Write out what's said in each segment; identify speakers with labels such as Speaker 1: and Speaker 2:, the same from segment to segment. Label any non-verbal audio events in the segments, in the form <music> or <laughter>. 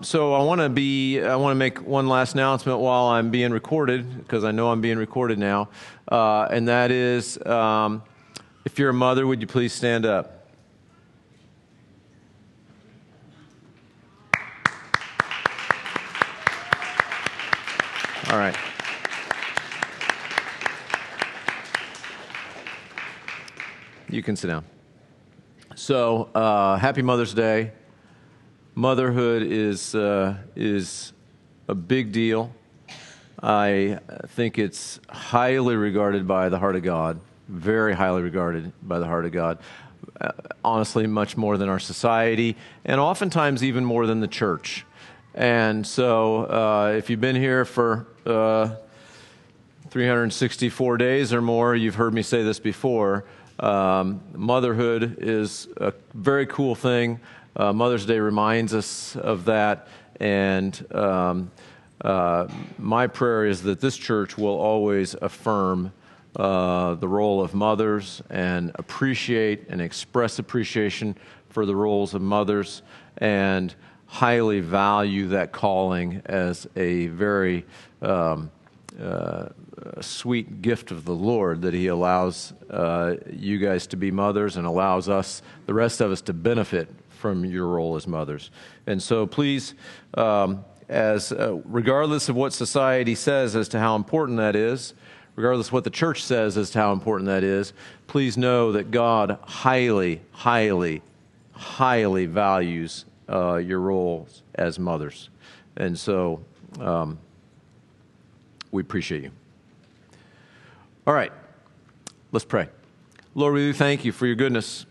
Speaker 1: So I want to be. I want to make one last announcement while I'm being recorded because I know I'm being recorded now, uh, and that is, um, if you're a mother, would you please stand up? All right. You can sit down. So, uh, happy Mother's Day. Motherhood is, uh, is a big deal. I think it's highly regarded by the heart of God, very highly regarded by the heart of God. Uh, honestly, much more than our society, and oftentimes even more than the church. And so, uh, if you've been here for uh, 364 days or more, you've heard me say this before. Um, motherhood is a very cool thing. Uh, Mother's Day reminds us of that. And um, uh, my prayer is that this church will always affirm uh, the role of mothers and appreciate and express appreciation for the roles of mothers and highly value that calling as a very um, uh, sweet gift of the Lord that He allows uh, you guys to be mothers and allows us, the rest of us, to benefit from your role as mothers. And so, please, um, as uh, regardless of what society says as to how important that is, regardless of what the church says as to how important that is, please know that God highly, highly, highly values uh, your roles as mothers. And so, um, we appreciate you. All right, let's pray. Lord, we do thank you for your goodness,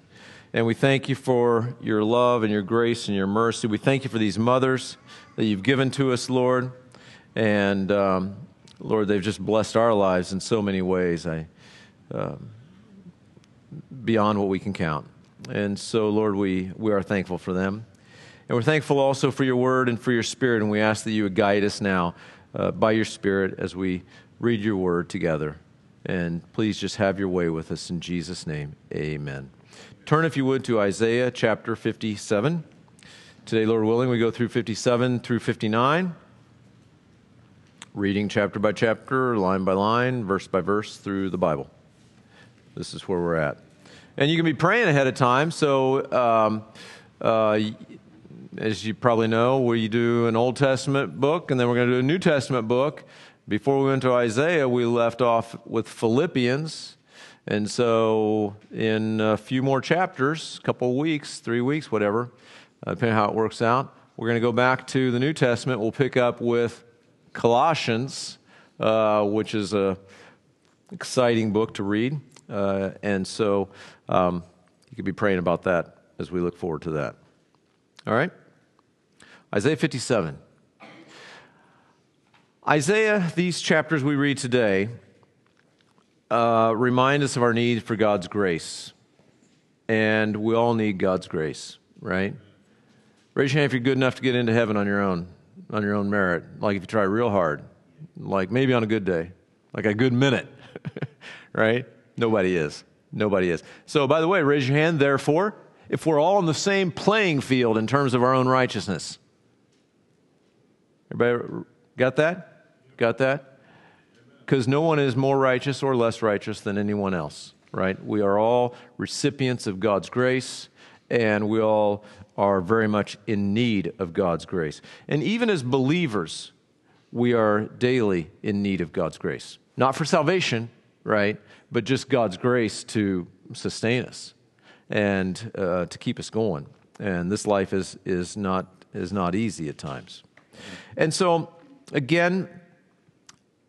Speaker 1: and we thank you for your love and your grace and your mercy. We thank you for these mothers that you've given to us, Lord. And um, Lord, they've just blessed our lives in so many ways, I, uh, beyond what we can count. And so, Lord, we, we are thankful for them. And we're thankful also for your word and for your spirit, and we ask that you would guide us now uh, by your spirit as we read your word together. And please just have your way with us in Jesus' name. Amen. Turn, if you would, to Isaiah chapter 57. Today, Lord willing, we go through 57 through 59, reading chapter by chapter, line by line, verse by verse through the Bible. This is where we're at. And you can be praying ahead of time. So, um, uh, as you probably know, we do an Old Testament book, and then we're going to do a New Testament book. Before we went to Isaiah, we left off with Philippians. And so, in a few more chapters, a couple weeks, three weeks, whatever, uh, depending on how it works out, we're going to go back to the New Testament. We'll pick up with Colossians, uh, which is a exciting book to read. Uh, and so, um, you could be praying about that as we look forward to that. All right? Isaiah 57. Isaiah, these chapters we read today, uh, remind us of our need for God's grace. And we all need God's grace, right? Raise your hand if you're good enough to get into heaven on your own, on your own merit. Like if you try real hard, like maybe on a good day, like a good minute, <laughs> right? Nobody is. Nobody is. So, by the way, raise your hand, therefore, if we're all on the same playing field in terms of our own righteousness. Everybody got that? Got that? Because no one is more righteous or less righteous than anyone else, right? We are all recipients of God's grace, and we all are very much in need of God's grace. And even as believers, we are daily in need of God's grace. Not for salvation, right? But just God's grace to sustain us and uh, to keep us going. And this life is, is, not, is not easy at times. And so, again,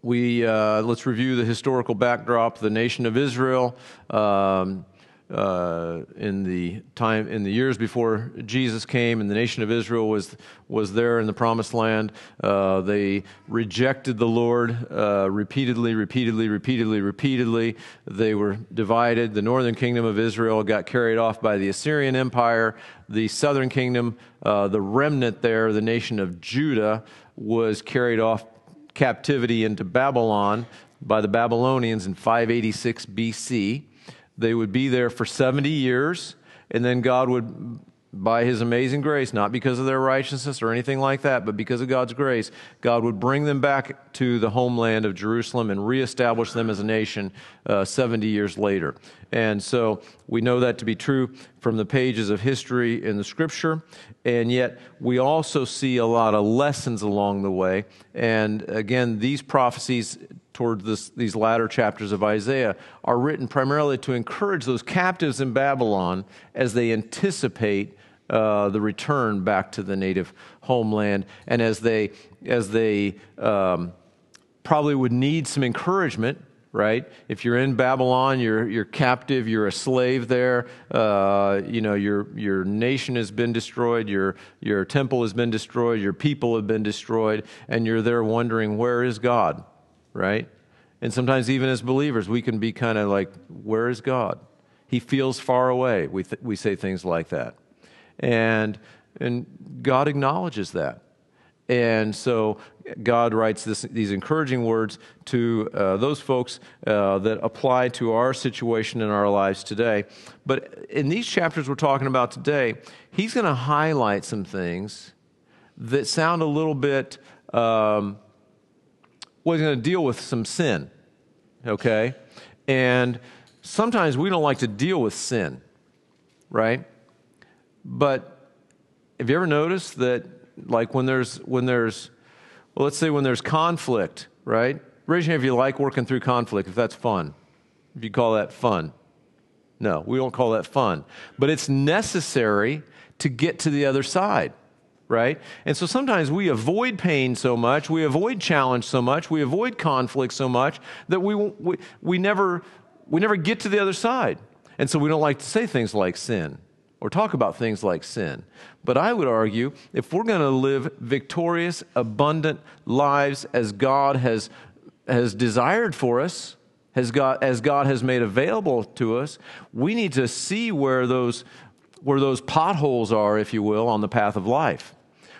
Speaker 1: we uh, let's review the historical backdrop. The nation of Israel, um, uh, in the time in the years before Jesus came, and the nation of Israel was was there in the Promised Land. Uh, they rejected the Lord uh, repeatedly, repeatedly, repeatedly, repeatedly. They were divided. The northern kingdom of Israel got carried off by the Assyrian Empire. The southern kingdom, uh, the remnant there, the nation of Judah, was carried off captivity into Babylon by the Babylonians in 586 BC. They would be there for 70 years, and then God would by his amazing grace, not because of their righteousness or anything like that, but because of God's grace, God would bring them back to the homeland of Jerusalem and reestablish them as a nation uh, 70 years later. And so we know that to be true from the pages of history in the scripture. And yet we also see a lot of lessons along the way. And again, these prophecies toward this, these latter chapters of Isaiah are written primarily to encourage those captives in Babylon as they anticipate uh, the return back to the native homeland, and as they as they um, probably would need some encouragement. Right, if you're in Babylon, you're you're captive, you're a slave there. Uh, you know your your nation has been destroyed, your your temple has been destroyed, your people have been destroyed, and you're there wondering where is God, right? And sometimes even as believers, we can be kind of like, where is God? He feels far away. We th- we say things like that. And, and God acknowledges that. And so God writes this, these encouraging words to uh, those folks uh, that apply to our situation in our lives today. But in these chapters we're talking about today, he's going to highlight some things that sound a little bit, um, he's going to deal with some sin, okay? And sometimes we don't like to deal with sin, right? But have you ever noticed that, like, when there's, when there's, well, let's say when there's conflict, right? Raise your hand if you like working through conflict, if that's fun. If you call that fun. No, we don't call that fun. But it's necessary to get to the other side, right? And so sometimes we avoid pain so much, we avoid challenge so much, we avoid conflict so much that we, we, we, never, we never get to the other side. And so we don't like to say things like sin or talk about things like sin. But I would argue if we're going to live victorious, abundant lives as God has, has desired for us, has God, as God has made available to us, we need to see where those, where those potholes are, if you will, on the path of life.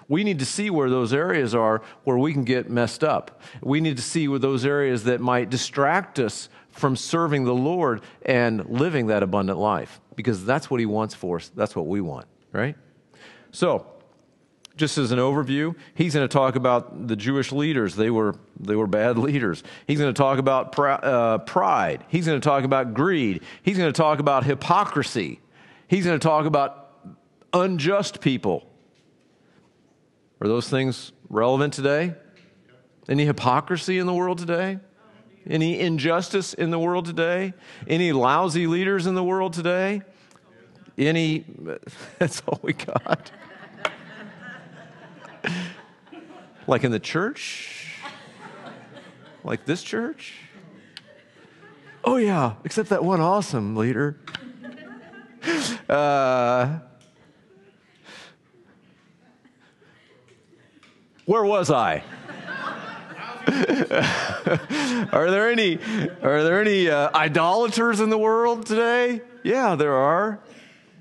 Speaker 1: We need to see where those areas are where we can get messed up. We need to see where those areas that might distract us from serving the Lord and living that abundant life because that's what He wants for us. That's what we want, right? So, just as an overview, he's going to talk about the Jewish leaders. They were, they were bad <laughs> leaders. He's going to talk about pr- uh, pride. He's going to talk about greed. He's going to talk about hypocrisy. He's going to talk about unjust people. Are those things relevant today? Any hypocrisy in the world today? Any injustice in the world today? Any lousy leaders in the world today? Any, <laughs> that's all we got. like in the church? Like this church? Oh, yeah, except that one awesome leader. <laughs> Uh, where was I? are there any are there any uh, idolaters in the world today? Yeah, there are,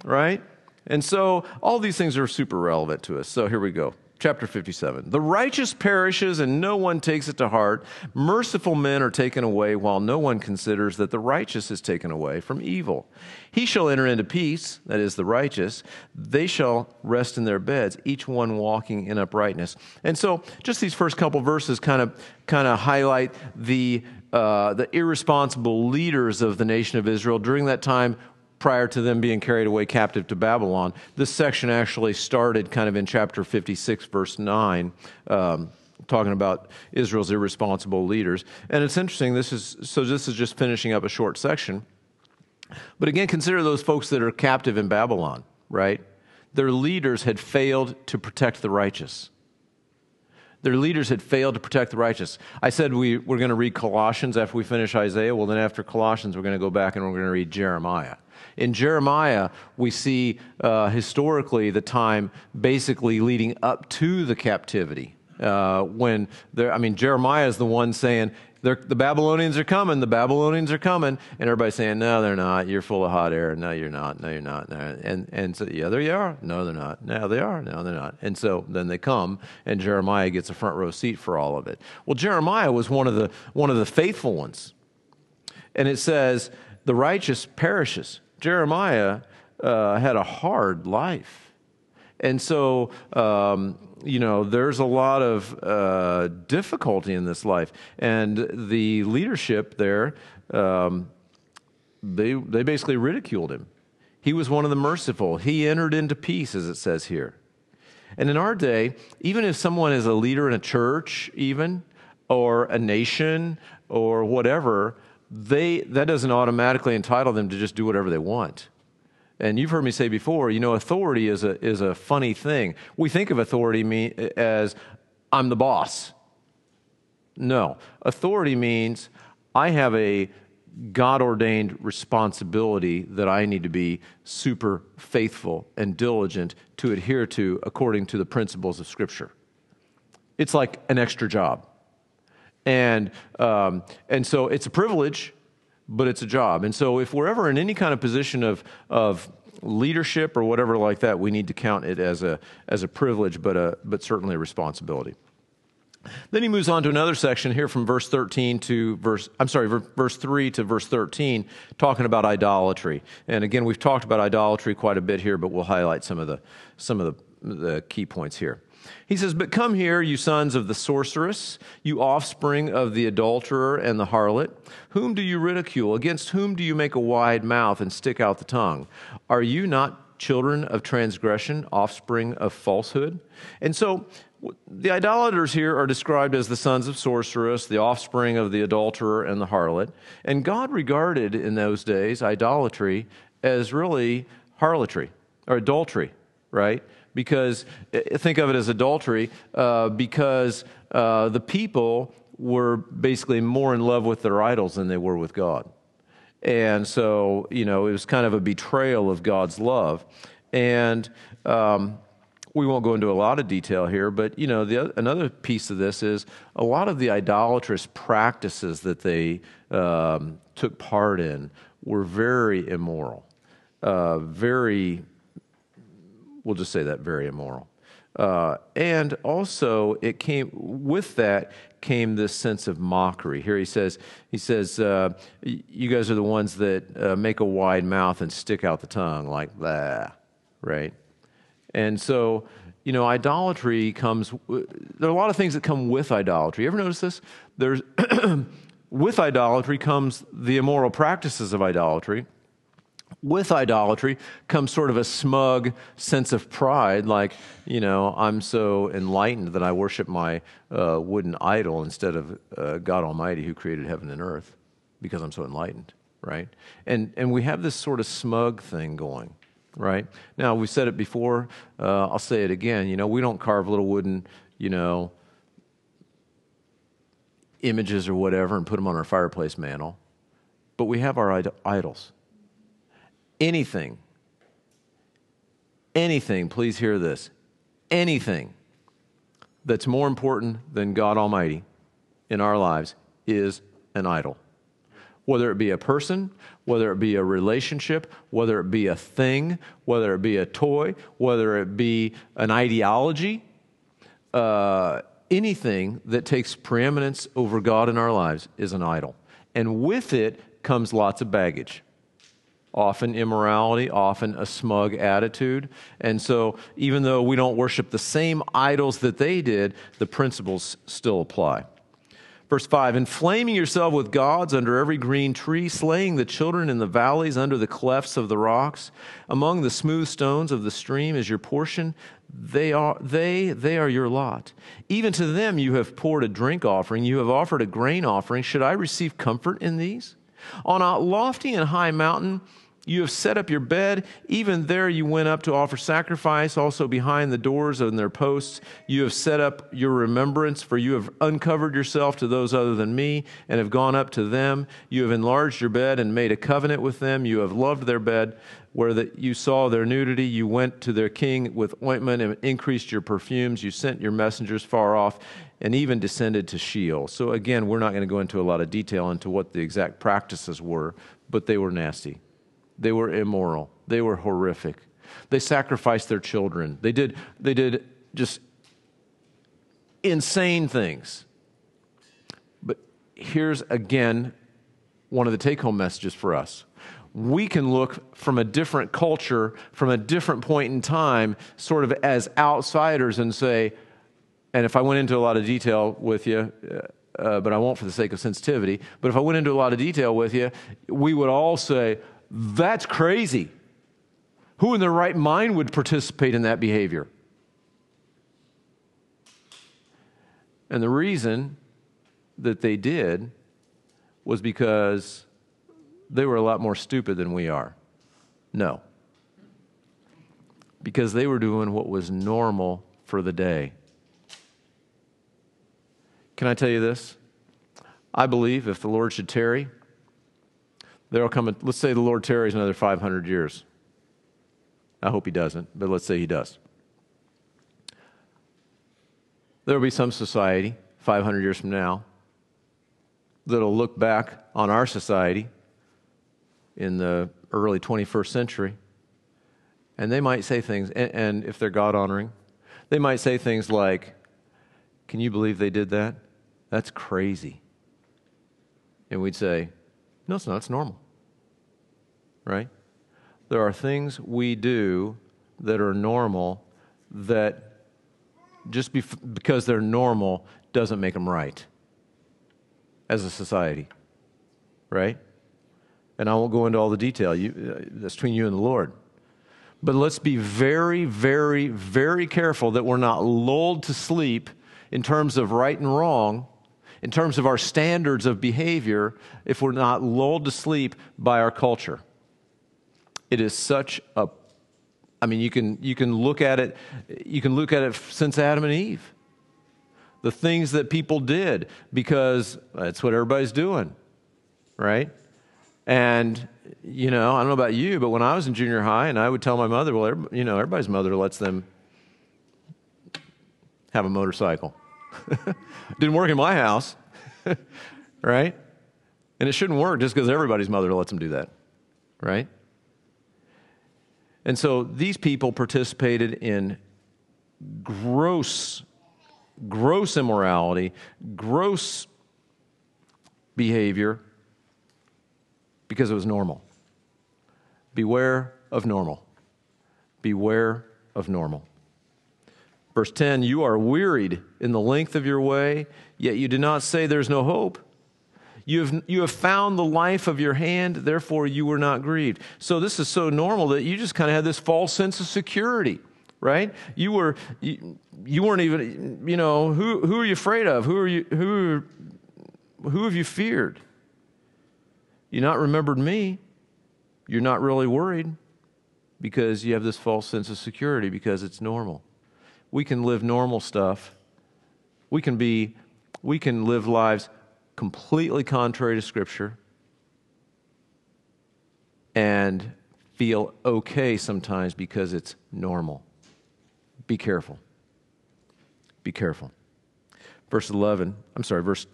Speaker 1: right? And so all these things are super relevant to us. So here we go chapter 57. The righteous perishes and no one takes it to heart. Merciful men are taken away while no one considers that the righteous is taken away from evil. He shall enter into peace, that is the righteous. They shall rest in their beds, each one walking in uprightness. And so just these first couple verses kind of kind of highlight the uh, the irresponsible leaders of the nation of Israel during that time prior to them being carried away captive to Babylon. This section actually started kind of in chapter 56, verse 9. Um, talking about Israel's irresponsible leaders. And it's interesting, this is so this is just finishing up a short section. But again, consider those folks that are captive in Babylon, right? Their leaders had failed to protect the righteous. Their leaders had failed to protect the righteous. I said we, we're going to read Colossians after we finish Isaiah. Well, then after Colossians, we're going to go back and we're going to read Jeremiah. In Jeremiah, we see uh, historically the time basically leading up to the captivity. Uh, when there, I mean, Jeremiah is the one saying, the Babylonians are coming, the Babylonians are coming, and everybody's saying, no, they're not. You're full of hot air. No, you're not. No, you're not. And, and so, yeah, there you are. No, they're not. No, they are. No, they're not. And so then they come, and Jeremiah gets a front row seat for all of it. Well, Jeremiah was one of the, one of the faithful ones. And it says, the righteous perishes. Jeremiah uh, had a hard life. And so, um, you know, there's a lot of uh, difficulty in this life. And the leadership there, um, they, they basically ridiculed him. He was one of the merciful. He entered into peace, as it says here. And in our day, even if someone is a leader in a church, even, or a nation, or whatever, they, that doesn't automatically entitle them to just do whatever they want. And you've heard me say before, you know, authority is a, is a funny thing. We think of authority me, as I'm the boss. No, authority means I have a God ordained responsibility that I need to be super faithful and diligent to adhere to according to the principles of Scripture. It's like an extra job. And, um, and so it's a privilege, but it's a job. And so if we're ever in any kind of position of, of leadership or whatever like that, we need to count it as a, as a privilege, but, a, but certainly a responsibility. Then he moves on to another section here from verse 13 to verse, I'm sorry, verse 3 to verse 13, talking about idolatry. And again, we've talked about idolatry quite a bit here, but we'll highlight some of the, some of the, the key points here. He says, But come here, you sons of the sorceress, you offspring of the adulterer and the harlot. Whom do you ridicule? Against whom do you make a wide mouth and stick out the tongue? Are you not children of transgression, offspring of falsehood? And so the idolaters here are described as the sons of sorceress, the offspring of the adulterer and the harlot. And God regarded in those days idolatry as really harlotry or adultery, right? Because eh, think of it as adultery, uh, because uh, the people were basically more in love with their idols than they were with God. And so, you know, it was kind of a betrayal of God's love. And um, we won't go into a lot of detail here, but you know, the, another piece of this is a lot of the idolatrous practices that they um, took part in were very immoral, uh, very, we'll just say that, very immoral. Uh, and also, it came with that came this sense of mockery. Here he says, he says, uh, "You guys are the ones that uh, make a wide mouth and stick out the tongue like that, right?" And so, you know, idolatry comes, there are a lot of things that come with idolatry. You ever notice this? There's, <clears throat> with idolatry comes the immoral practices of idolatry. With idolatry comes sort of a smug sense of pride, like, you know, I'm so enlightened that I worship my uh, wooden idol instead of uh, God Almighty who created heaven and earth because I'm so enlightened, right? And, and we have this sort of smug thing going right? Now, we've said it before, uh, I'll say it again. You know, we don't carve little wooden, you know, images or whatever and put them on our fireplace mantle, but we have our Id- idols. Anything, anything, please hear this, anything that's more important than God Almighty in our lives is an idol whether it be a person, whether it be a relationship, whether it be a thing, whether it be a toy, whether it be an ideology, uh, anything that takes preeminence over God in our lives is an idol. And with it comes lots of baggage. Often immorality, often a smug attitude. And so, even though we don't worship the same idols that they did, the principles still apply. Verse 5 Inflaming yourself with gods under every green tree, slaying the children in the valleys under the clefts of the rocks, among the smooth stones of the stream is your portion. They are, they, they are your lot. Even to them you have poured a drink offering, you have offered a grain offering. Should I receive comfort in these? On a lofty and high mountain, you have set up your bed. Even there you went up to offer sacrifice. Also behind the doors and their posts, you have set up your remembrance, for you have uncovered yourself to those other than me and have gone up to them. You have enlarged your bed and made a covenant with them. You have loved their bed. Where the, you saw their nudity, you went to their king with ointment and increased your perfumes. You sent your messengers far off and even descended to Sheol. So, again, we're not going to go into a lot of detail into what the exact practices were, but they were nasty. They were immoral. They were horrific. They sacrificed their children. They did, they did just insane things. But here's again one of the take home messages for us we can look from a different culture, from a different point in time, sort of as outsiders and say, and if I went into a lot of detail with you, uh, uh, but I won't for the sake of sensitivity, but if I went into a lot of detail with you, we would all say, that's crazy. Who in their right mind would participate in that behavior? And the reason that they did was because they were a lot more stupid than we are. No. Because they were doing what was normal for the day. Can I tell you this? I believe if the Lord should tarry, there'll come a, let's say the Lord tarries another 500 years. I hope he doesn't, but let's say he does. There will be some society 500 years from now that'll look back on our society in the early 21st century, and they might say things, and, and if they're God honoring, they might say things like, Can you believe they did that? That's crazy. And we'd say, No, it's not, it's normal. Right? There are things we do that are normal that just because they're normal doesn't make them right as a society. Right? And I won't go into all the detail. You, uh, that's between you and the Lord. But let's be very, very, very careful that we're not lulled to sleep in terms of right and wrong, in terms of our standards of behavior, if we're not lulled to sleep by our culture. It is such a I mean, you can, you can look at it, you can look at it since Adam and Eve. The things that people did because that's what everybody's doing, right? And, you know, I don't know about you, but when I was in junior high and I would tell my mother, well, you know, everybody's mother lets them have a motorcycle. <laughs> Didn't work in my house, <laughs> right? And it shouldn't work just because everybody's mother lets them do that, right? And so these people participated in gross, gross immorality, gross behavior because it was normal. Beware of normal. Beware of normal. Verse 10 You are wearied in the length of your way, yet you do not say there's no hope. You have, you have found the life of your hand, therefore you were not grieved. So this is so normal that you just kind of had this false sense of security, right? You were you, you weren't even you know who who are you afraid of? Who are you who who have you feared? You not remembered me. You're not really worried because you have this false sense of security because it's normal. We can live normal stuff. We can be we can live lives completely contrary to scripture and feel okay sometimes because it's normal. Be careful. Be careful. Verse 11, I'm sorry, verse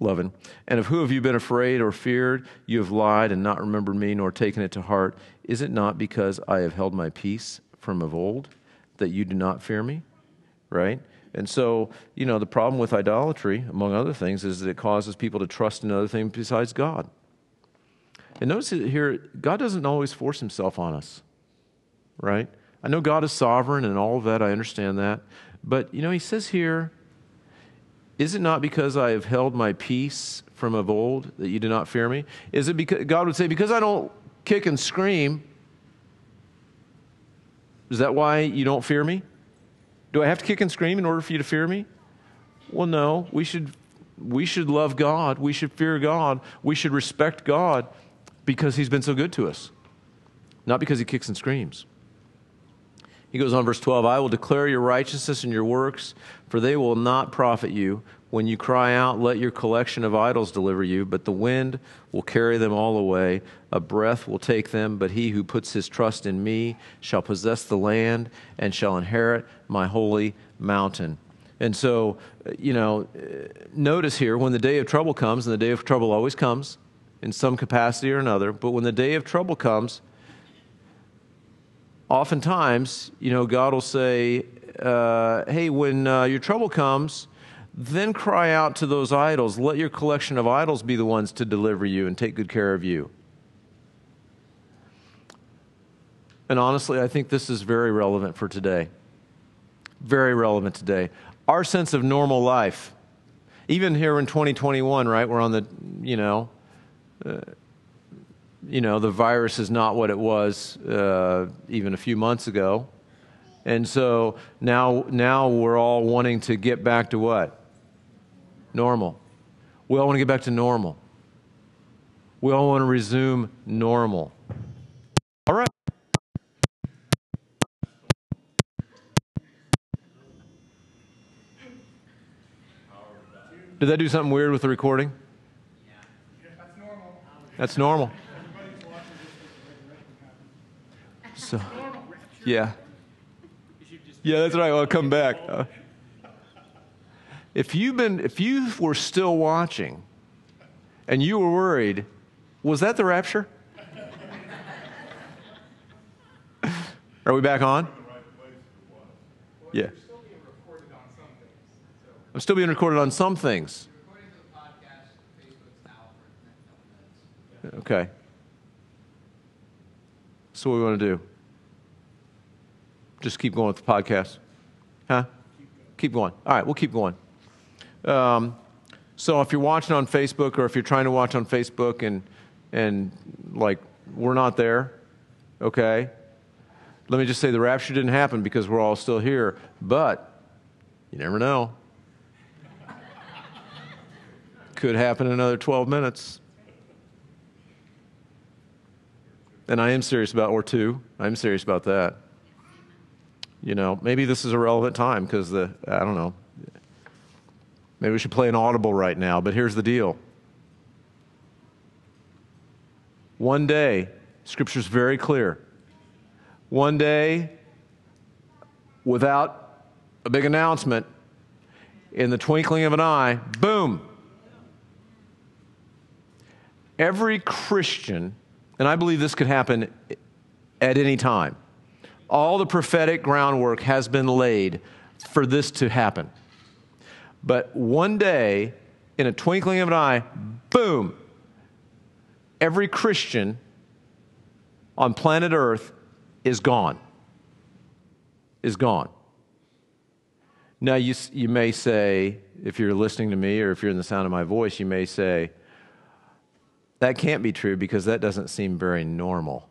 Speaker 1: 11. And of who have you been afraid or feared? You have lied and not remembered me, nor taken it to heart. Is it not because I have held my peace from of old that you do not fear me? Right? And so, you know, the problem with idolatry, among other things, is that it causes people to trust in other things besides God. And notice here, God doesn't always force himself on us, right? I know God is sovereign and all of that, I understand that. But, you know, he says here, is it not because I have held my peace from of old that you do not fear me? Is it because God would say, because I don't kick and scream, is that why you don't fear me? Do I have to kick and scream in order for you to fear me? Well, no. We should, we should love God. We should fear God. We should respect God because He's been so good to us, not because He kicks and screams. He goes on, verse 12 I will declare your righteousness and your works, for they will not profit you. When you cry out, let your collection of idols deliver you, but the wind will carry them all away. A breath will take them, but he who puts his trust in me shall possess the land and shall inherit my holy mountain. And so, you know, notice here when the day of trouble comes, and the day of trouble always comes in some capacity or another, but when the day of trouble comes, oftentimes, you know, God will say, uh, hey, when uh, your trouble comes, then cry out to those idols. Let your collection of idols be the ones to deliver you and take good care of you. And honestly, I think this is very relevant for today. Very relevant today. Our sense of normal life, even here in 2021, right? We're on the, you know, uh, you know, the virus is not what it was uh, even a few months ago. And so now, now we're all wanting to get back to what? Normal. We all want to get back to normal. We all want to resume normal. All right. Did that do something weird with the recording?
Speaker 2: That's normal.
Speaker 1: That's normal.
Speaker 2: Everybody's watching this as a
Speaker 1: So, yeah. Yeah, that's right. I'll come back. Uh, if you've been, if you were still watching, and you were worried, was that the rapture? Are we back on? Yeah. I'm still being recorded on some things. Okay. So what do we want to do? Just keep going with the podcast? Huh? Keep going. All right, we'll keep going. Um, so if you're watching on Facebook or if you're trying to watch on Facebook and, and like we're not there, okay? Let me just say the rapture didn't happen because we're all still here, but you never know. Could happen in another 12 minutes. And I am serious about or two. I'm serious about that. You know, maybe this is a relevant time because the I don't know. Maybe we should play an audible right now, but here's the deal. One day, scripture's very clear. One day, without a big announcement, in the twinkling of an eye, boom. Every Christian, and I believe this could happen at any time, all the prophetic groundwork has been laid for this to happen. But one day, in a twinkling of an eye, boom, every Christian on planet Earth is gone. Is gone. Now, you, you may say, if you're listening to me or if you're in the sound of my voice, you may say, that can't be true because that doesn't seem very normal.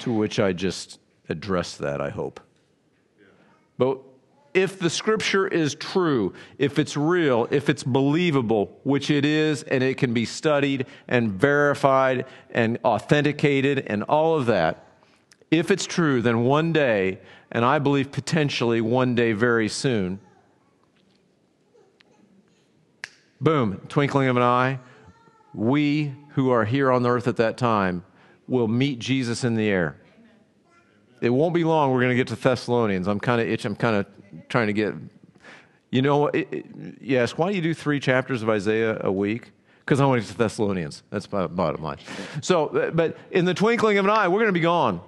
Speaker 1: to which I just addressed that, I hope. But if the scripture is true, if it's real, if it's believable, which it is, and it can be studied and verified and authenticated and all of that, if it's true, then one day, and I believe potentially one day very soon, boom, twinkling of an eye, we who are here on the earth at that time will meet Jesus in the air. It won't be long. We're going to get to Thessalonians. I'm kind of itch. I'm kind of trying to get. You know, it, it. Why do you do three chapters of Isaiah a week? Because I want to get to Thessalonians. That's my bottom line. So, but in the twinkling of an eye, we're going to be gone.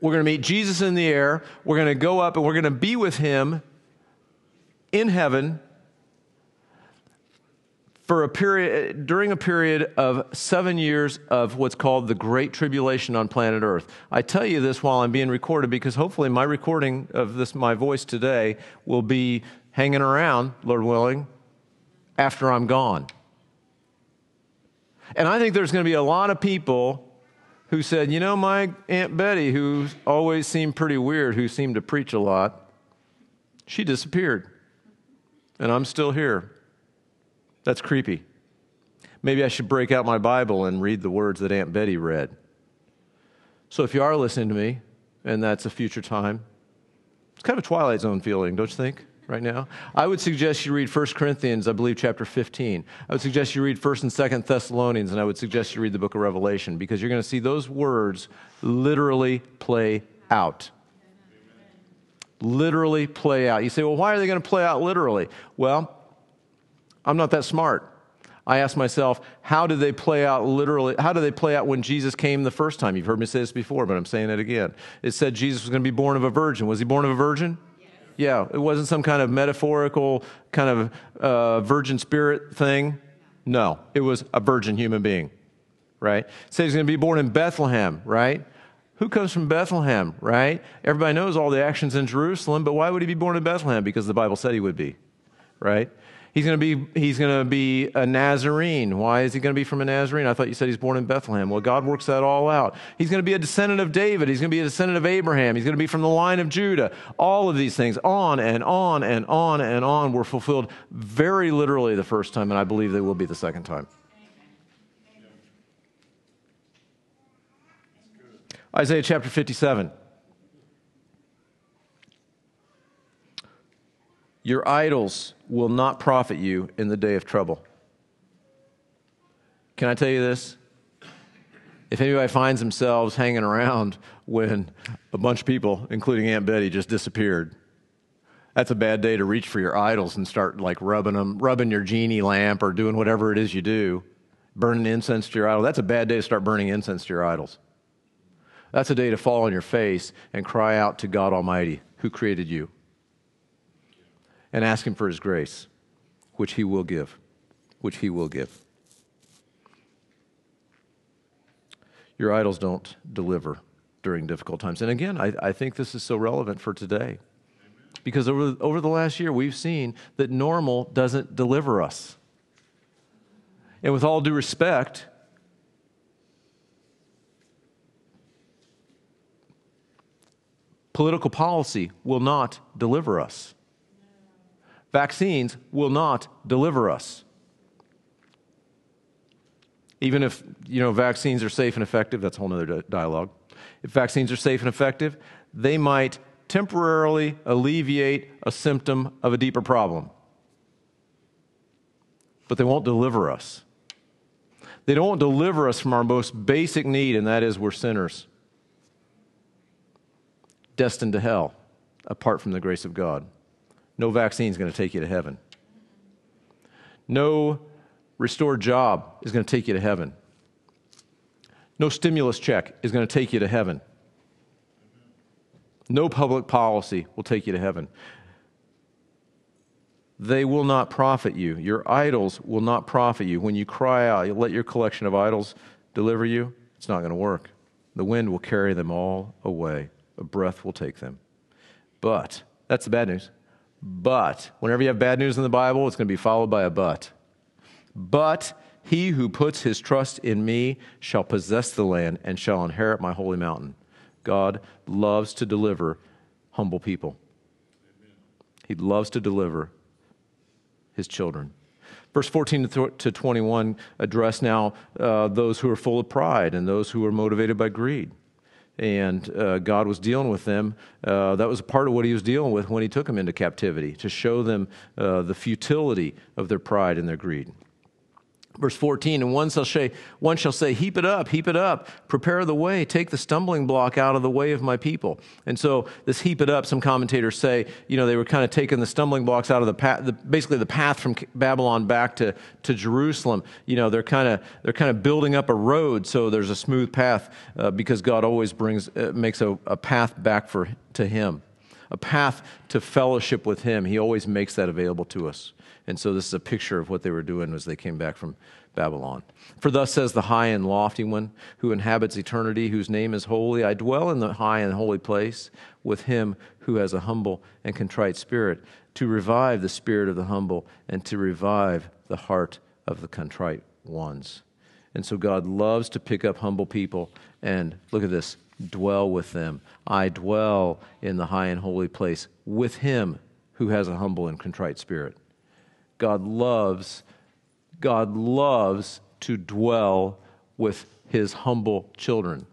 Speaker 1: We're going to meet Jesus in the air. We're going to go up and we're going to be with him in heaven for a period during a period of seven years of what's called the great tribulation on planet earth. I tell you this while i'm being recorded because hopefully my recording of this my voice today will be hanging around lord willing after i'm gone. And i think there's going to be a lot of people who said you know my aunt betty who always seemed pretty weird who seemed to preach a lot she disappeared. And i'm still here that's creepy. Maybe I should break out my Bible and read the words that Aunt Betty read. So if you are listening to me, and that's a future time, it's kind of a Twilight Zone feeling, don't you think, right now? I would suggest you read 1 Corinthians, I believe, chapter 15. I would suggest you read 1st and 2nd Thessalonians, and I would suggest you read the book of Revelation, because you're going to see those words literally play out. Literally play out. You say, well, why are they going to play out literally? Well, I'm not that smart. I ask myself, how did they play out literally? How did they play out when Jesus came the first time? You've heard me say this before, but I'm saying it again. It said Jesus was going to be born of a virgin. Was he born of a virgin? Yes. Yeah, it wasn't some kind of metaphorical kind of uh, virgin spirit thing. No, it was a virgin human being, right? Said he's going to be born in Bethlehem, right? Who comes from Bethlehem, right? Everybody knows all the actions in Jerusalem, but why would he be born in Bethlehem? Because the Bible said he would be, right? He's going to be he's going to be a Nazarene. Why is he going to be from a Nazarene? I thought you said he's born in Bethlehem. Well, God works that all out. He's going to be a descendant of David. He's going to be a descendant of Abraham. He's going to be from the line of Judah. All of these things, on and on and on and on, were fulfilled very literally the first time, and I believe they will be the second time. Isaiah chapter 57. Your idols will not profit you in the day of trouble. Can I tell you this? If anybody finds themselves hanging around when a bunch of people, including Aunt Betty, just disappeared, that's a bad day to reach for your idols and start like rubbing them, rubbing your genie lamp or doing whatever it is you do, burning incense to your idol. That's a bad day to start burning incense to your idols. That's a day to fall on your face and cry out to God Almighty, who created you and ask Him for His grace, which He will give. Which He will give. Your idols don't deliver during difficult times. And again, I, I think this is so relevant for today. Because over, over the last year, we've seen that normal doesn't deliver us. And with all due respect, political policy will not deliver us. Vaccines will not deliver us. Even if, you know, vaccines are safe and effective, that's a whole other dialogue. If vaccines are safe and effective, they might temporarily alleviate a symptom of a deeper problem. But they won't deliver us. They don't deliver us from our most basic need, and that is we're sinners, destined to hell apart from the grace of God. No vaccine is going to take you to heaven. No restored job is going to take you to heaven. No stimulus check is going to take you to heaven. No public policy will take you to heaven. They will not profit you. Your idols will not profit you. When you cry out, you let your collection of idols deliver you, it's not going to work. The wind will carry them all away, a breath will take them. But that's the bad news. But, whenever you have bad news in the Bible, it's going to be followed by a but. But he who puts his trust in me shall possess the land and shall inherit my holy mountain. God loves to deliver humble people. He loves to deliver his children. Verse 14 to 21 address now uh, those who are full of pride and those who are motivated by greed and uh, God was dealing with them. Uh, that was part of what He was dealing with when He took them into captivity to show them uh, the futility of their pride and their greed. Verse 14, and one shall, say, one shall say, Heap it up, heap it up, prepare the way, take the stumbling block out of the way of my people. And so, this heap it up, some commentators say, you know, they were kind of taking the stumbling blocks out of the path, the, basically the path from Babylon back to, to Jerusalem. You know, they're kind of they're kind of building up a road so there's a smooth path uh, because God always brings, uh, makes a, a path back for, to Him, a path to fellowship with Him. He always makes that available to us. And so this is a picture of what they were doing as they came back from Babylon. For thus says the high and lofty one, who inhabits eternity, whose name is holy I dwell in the high and holy place with him who has a humble and contrite spirit, to revive the spirit of the humble and to revive the heart of the contrite ones. And so God loves to pick up humble people and look at this dwell with them. I dwell in the high and holy place with him who has a humble and contrite spirit. God loves, God loves to dwell with his humble children.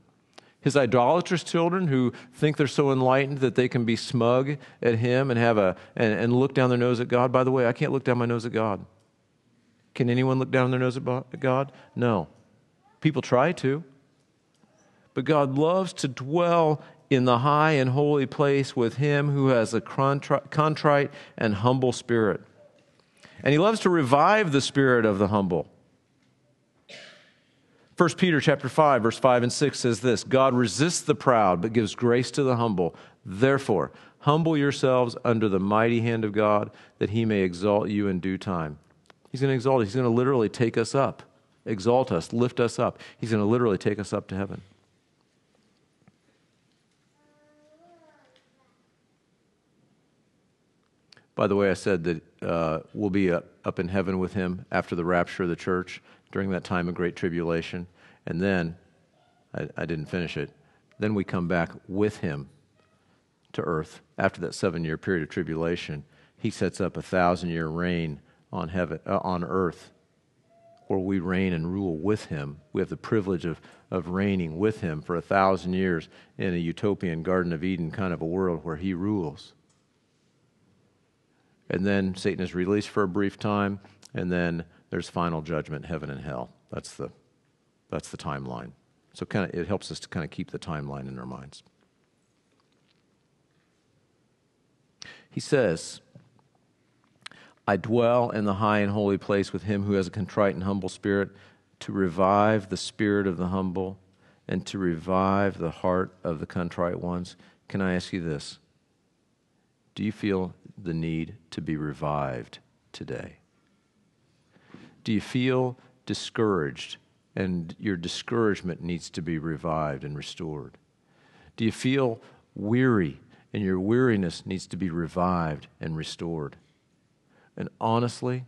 Speaker 1: His idolatrous children who think they're so enlightened that they can be smug at him and have a and, and look down their nose at God. By the way, I can't look down my nose at God. Can anyone look down their nose at God? No. People try to. But God loves to dwell in the high and holy place with him who has a contrite and humble spirit. And he loves to revive the spirit of the humble. 1 Peter chapter 5 verse 5 and 6 says this, God resists the proud but gives grace to the humble. Therefore, humble yourselves under the mighty hand of God, that he may exalt you in due time. He's going to exalt. He's going to literally take us up, exalt us, lift us up. He's going to literally take us up to heaven. By the way, I said that uh, we'll be up, up in heaven with him after the rapture of the church during that time of great tribulation. And then, I, I didn't finish it, then we come back with him to earth after that seven year period of tribulation. He sets up a thousand year reign on, heaven, uh, on earth where we reign and rule with him. We have the privilege of, of reigning with him for a thousand years in a utopian Garden of Eden kind of a world where he rules and then Satan is released for a brief time, and then there's final judgment, heaven and hell. That's the, that's the timeline. So kind of, it helps us to kind of keep the timeline in our minds. He says, I dwell in the high and holy place with him who has a contrite and humble spirit, to revive the spirit of the humble and to revive the heart of the contrite ones. Can I ask you this? Do you feel the need to be revived today? Do you feel discouraged and your discouragement needs to be revived and restored? Do you feel weary and your weariness needs to be revived and restored? And honestly,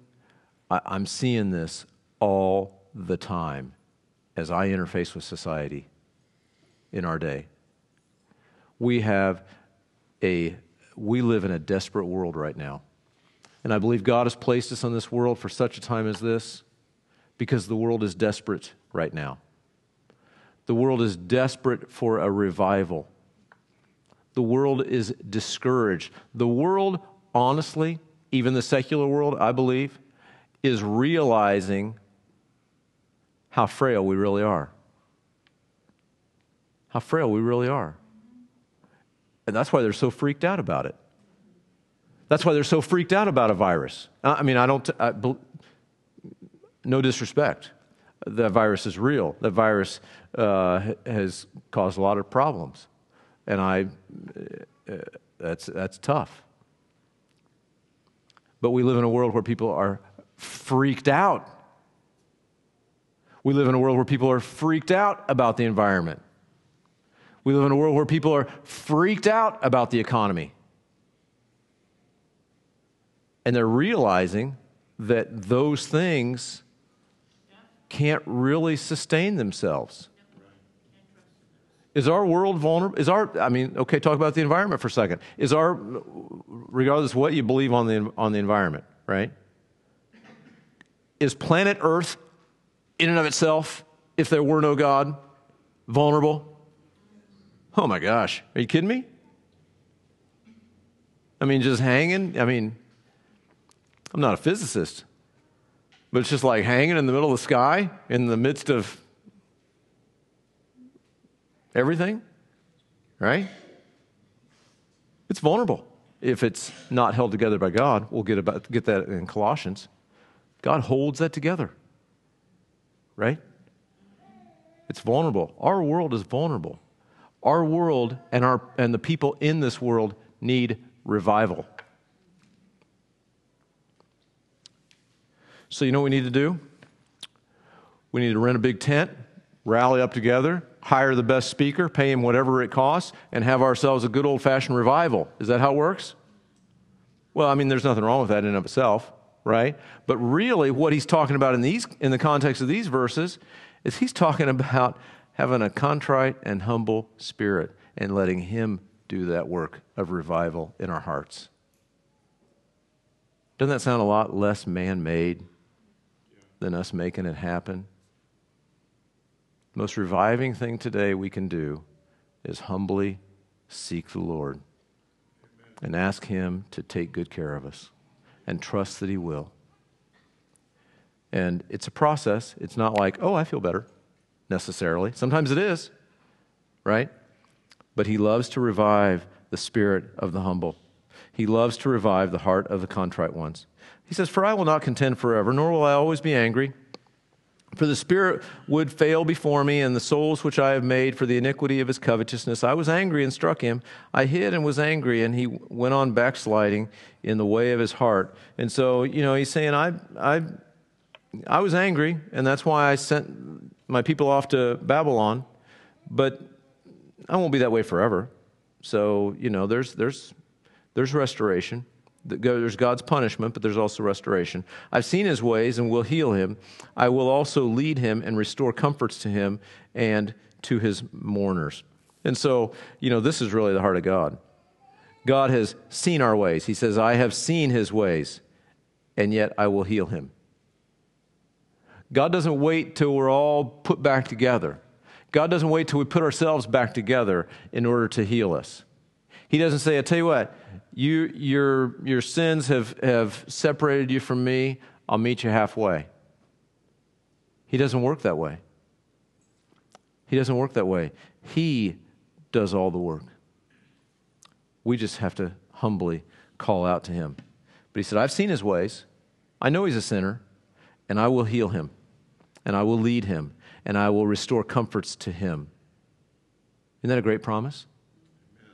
Speaker 1: I, am seeing this all the time as I interface with society in our day. We have a we live in a desperate world right now. And I believe God has placed us on this world for such a time as this because the world is desperate right now. The world is desperate for a revival. The world is discouraged. The world, honestly, even the secular world, I believe, is realizing how frail we really are. How frail we really are. And that's why they're so freaked out about it. That's why they're so freaked out about a virus. I mean, I don't, I, no disrespect. That virus is real. That virus uh, has caused a lot of problems. And I, uh, that's, that's tough. But we live in a world where people are freaked out. We live in a world where people are freaked out about the environment. We live in a world where people are freaked out about the economy. And they're realizing that those things can't really sustain themselves. Is our world vulnerable? Is our, I mean, okay, talk about the environment for a second. Is our, regardless of what you believe on the, on the environment, right? Is planet Earth, in and of itself, if there were no God, vulnerable? Oh my gosh, are you kidding me? I mean, just hanging. I mean, I'm not a physicist, but it's just like hanging in the middle of the sky in the midst of everything, right? It's vulnerable if it's not held together by God. We'll get, about, get that in Colossians. God holds that together, right? It's vulnerable. Our world is vulnerable. Our world and, our, and the people in this world need revival. So, you know what we need to do? We need to rent a big tent, rally up together, hire the best speaker, pay him whatever it costs, and have ourselves a good old fashioned revival. Is that how it works? Well, I mean, there's nothing wrong with that in and of itself, right? But really, what he's talking about in, these, in the context of these verses is he's talking about having a contrite and humble spirit and letting Him do that work of revival in our hearts. Doesn't that sound a lot less man made than us making it happen? The most reviving thing today we can do is humbly seek the Lord and ask Him to take good care of us and trust that He will. And it's a process. It's not like, oh, I feel better necessarily. Sometimes it is, right? But he loves to revive the spirit of the humble. He loves to revive the heart of the contrite ones. He says, For I will not contend forever, nor will I always be angry. For the Spirit would fail before me, and the souls which I have made for the iniquity of his covetousness. I was angry and struck him. I hid and was angry, and he went on backsliding in the way of his heart. And so, you know, he's saying, I, I, I was angry, and that's why I sent my people off to Babylon, but I won't be that way forever. So, you know, there's, there's, there's restoration. There's God's punishment, but there's also restoration. I've seen his ways and will heal him. I will also lead him and restore comforts to him and to his mourners. And so, you know, this is really the heart of God. God has seen our ways. He says, I have seen his ways, and yet I will heal him. God doesn't wait till we're all put back together. God doesn't wait till we put ourselves back together in order to heal us. He doesn't say, I tell you what, you, your, your sins have, have separated you from me. I'll meet you halfway. He doesn't work that way. He doesn't work that way. He does all the work. We just have to humbly call out to him. But he said, I've seen his ways. I know he's a sinner, and I will heal him, and I will lead him, and I will restore comforts to him. Isn't that a great promise?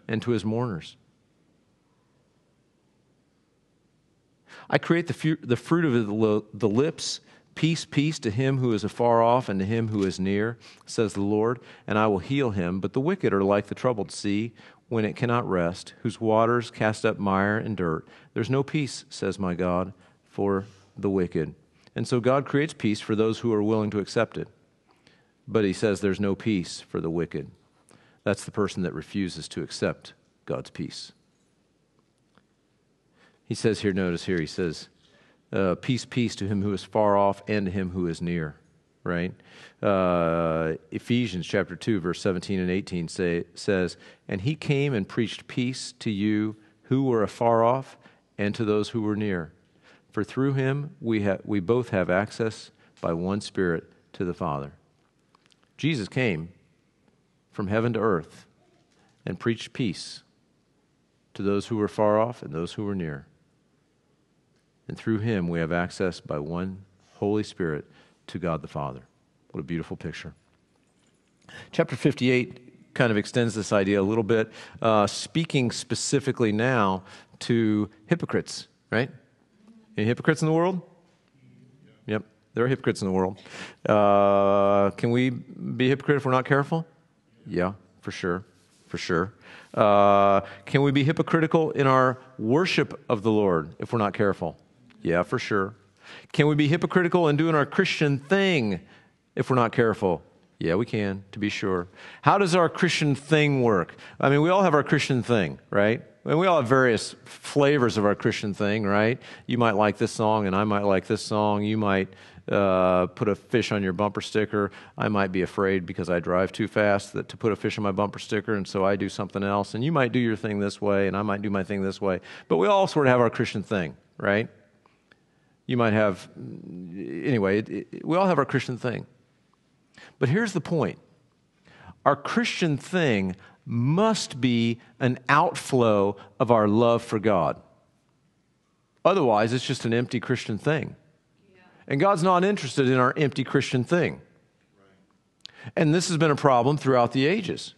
Speaker 1: And to his mourners. I create the, fu- the fruit of the, the lips. Peace, peace to him who is afar off and to him who is near, says the Lord, and I will heal him. But the wicked are like the troubled sea when it cannot rest, whose waters cast up mire and dirt. There's no peace, says my God, for the wicked. And so God creates peace for those who are willing to accept it. But he says there's no peace for the wicked. That's the person that refuses to accept God's peace. He says here, notice here, he says, uh, Peace, peace to him who is far off and to him who is near, right? Uh, Ephesians chapter 2, verse 17 and 18 say, says, And he came and preached peace to you who were afar off and to those who were near. For through him we, ha- we both have access by one Spirit to the Father. Jesus came from heaven to earth and preached peace to those who were far off and those who were near. And through him, we have access by one Holy Spirit to God the Father. What a beautiful picture. Chapter 58 kind of extends this idea a little bit, uh, speaking specifically now to hypocrites, right? Any hypocrites in the world? Yep, there are hypocrites in the world. Uh, can we be hypocrite if we're not careful? Yeah, for sure, for sure. Uh, can we be hypocritical in our worship of the Lord if we're not careful? Yeah, for sure. Can we be hypocritical in doing our Christian thing if we're not careful? Yeah, we can, to be sure. How does our Christian thing work? I mean, we all have our Christian thing, right? And we all have various flavors of our Christian thing, right? You might like this song, and I might like this song. You might uh, put a fish on your bumper sticker. I might be afraid because I drive too fast that to put a fish on my bumper sticker, and so I do something else. And you might do your thing this way, and I might do my thing this way. But we all sort of have our Christian thing, right? You might have, anyway, it, it, we all have our Christian thing. But here's the point our Christian thing must be an outflow of our love for God. Otherwise, it's just an empty Christian thing. And God's not interested in our empty Christian thing. And this has been a problem throughout the ages.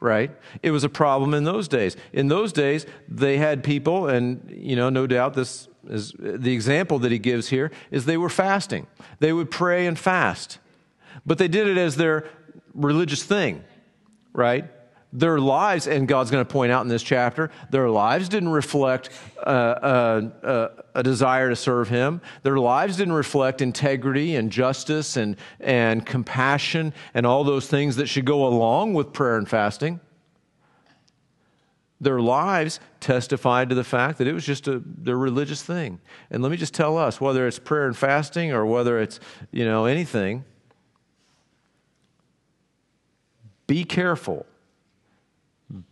Speaker 1: Right? It was a problem in those days. In those days, they had people, and, you know, no doubt this is the example that he gives here is they were fasting. They would pray and fast, but they did it as their religious thing, right? Their lives, and God's going to point out in this chapter, their lives didn't reflect uh, uh, uh, a desire to serve Him. Their lives didn't reflect integrity and justice and, and compassion and all those things that should go along with prayer and fasting their lives testified to the fact that it was just a their religious thing. And let me just tell us, whether it's prayer and fasting or whether it's, you know, anything, be careful.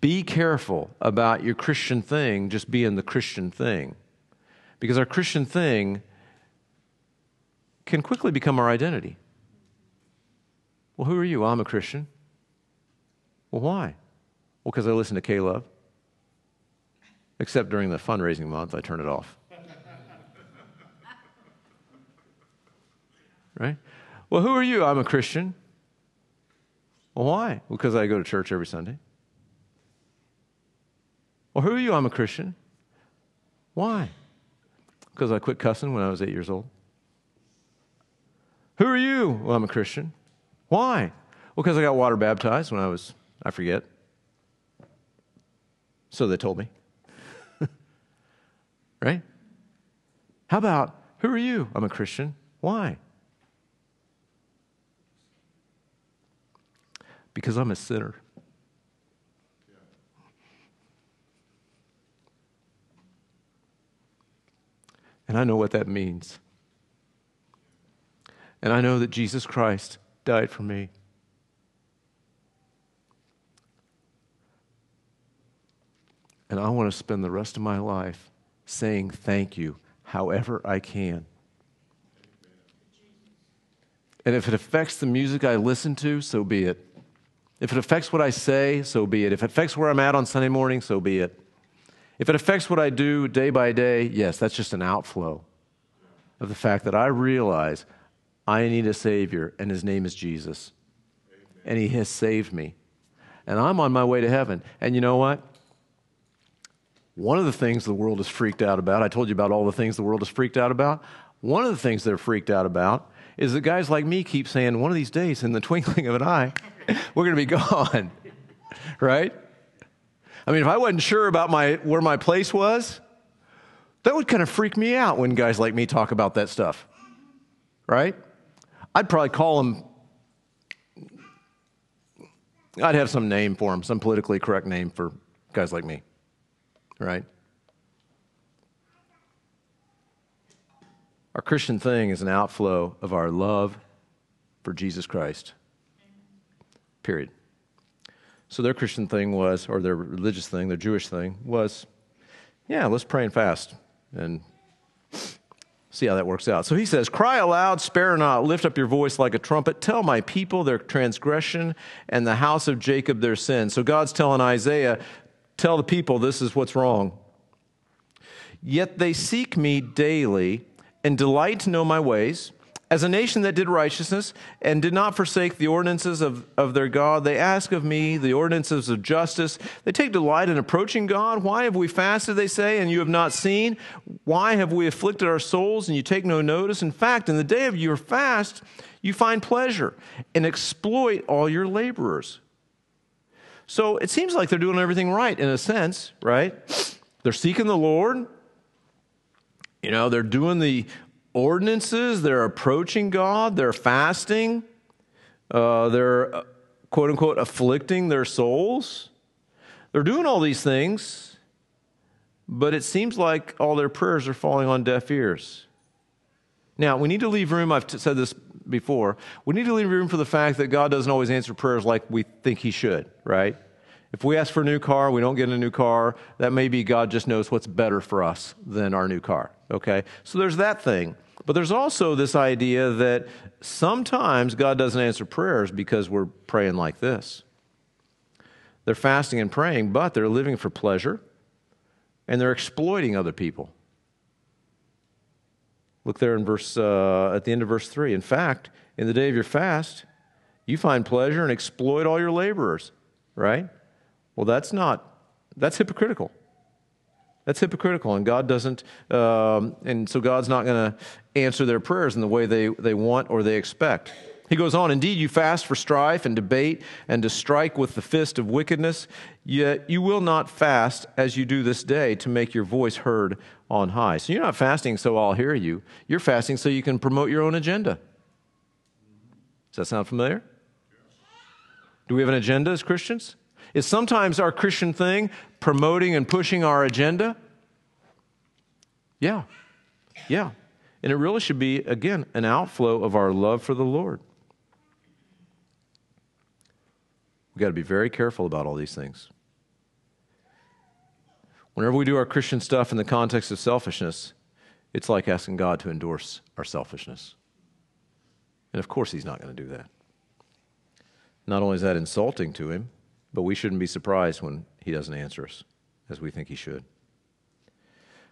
Speaker 1: Be careful about your Christian thing just being the Christian thing. Because our Christian thing can quickly become our identity. Well, who are you? Well, I'm a Christian. Well, why? Well, because I listen to K-Love. Except during the fundraising month, I turn it off. <laughs> right? Well, who are you? I'm a Christian. Well, why? Because I go to church every Sunday. Well, who are you? I'm a Christian. Why? Because I quit cussing when I was eight years old. Who are you? Well, I'm a Christian. Why? Well, because I got water baptized when I was, I forget. So they told me. <laughs> right? How about, who are you? I'm a Christian. Why? Because I'm a sinner. And I know what that means. And I know that Jesus Christ died for me. And I want to spend the rest of my life saying thank you however I can. And if it affects the music I listen to, so be it. If it affects what I say, so be it. If it affects where I'm at on Sunday morning, so be it. If it affects what I do day by day, yes, that's just an outflow of the fact that I realize I need a Savior, and His name is Jesus. And He has saved me. And I'm on my way to heaven. And you know what? One of the things the world is freaked out about, I told you about all the things the world is freaked out about. One of the things they're freaked out about is that guys like me keep saying, one of these days, in the twinkling of an eye, <laughs> we're going to be gone. <laughs> right? I mean, if I wasn't sure about my, where my place was, that would kind of freak me out when guys like me talk about that stuff. Right? I'd probably call them, I'd have some name for them, some politically correct name for guys like me. Right? Our Christian thing is an outflow of our love for Jesus Christ. Period. So their Christian thing was, or their religious thing, their Jewish thing was, yeah, let's pray and fast and see how that works out. So he says, Cry aloud, spare not, lift up your voice like a trumpet, tell my people their transgression and the house of Jacob their sin. So God's telling Isaiah, Tell the people this is what's wrong. Yet they seek me daily and delight to know my ways. As a nation that did righteousness and did not forsake the ordinances of, of their God, they ask of me the ordinances of justice. They take delight in approaching God. Why have we fasted, they say, and you have not seen? Why have we afflicted our souls and you take no notice? In fact, in the day of your fast, you find pleasure and exploit all your laborers. So it seems like they're doing everything right in a sense, right? They're seeking the Lord. You know, they're doing the ordinances, they're approaching God, they're fasting, uh, they're uh, quote unquote afflicting their souls. They're doing all these things, but it seems like all their prayers are falling on deaf ears. Now, we need to leave room, I've said this before, we need to leave room for the fact that God doesn't always answer prayers like we think He should, right? If we ask for a new car, we don't get a new car, that may be God just knows what's better for us than our new car, okay? So there's that thing. But there's also this idea that sometimes God doesn't answer prayers because we're praying like this. They're fasting and praying, but they're living for pleasure and they're exploiting other people. Look there in verse uh, at the end of verse three. In fact, in the day of your fast, you find pleasure and exploit all your laborers. Right? Well, that's not. That's hypocritical. That's hypocritical, and God doesn't, um, and so God's not going to answer their prayers in the way they, they want or they expect. He goes on, Indeed, you fast for strife and debate and to strike with the fist of wickedness, yet you will not fast as you do this day to make your voice heard on high. So you're not fasting so I'll hear you. You're fasting so you can promote your own agenda. Does that sound familiar? Do we have an agenda as Christians? Is sometimes our Christian thing promoting and pushing our agenda? Yeah. Yeah. And it really should be, again, an outflow of our love for the Lord. We've got to be very careful about all these things. Whenever we do our Christian stuff in the context of selfishness, it's like asking God to endorse our selfishness. And of course, He's not going to do that. Not only is that insulting to Him, but we shouldn't be surprised when he doesn't answer us as we think he should.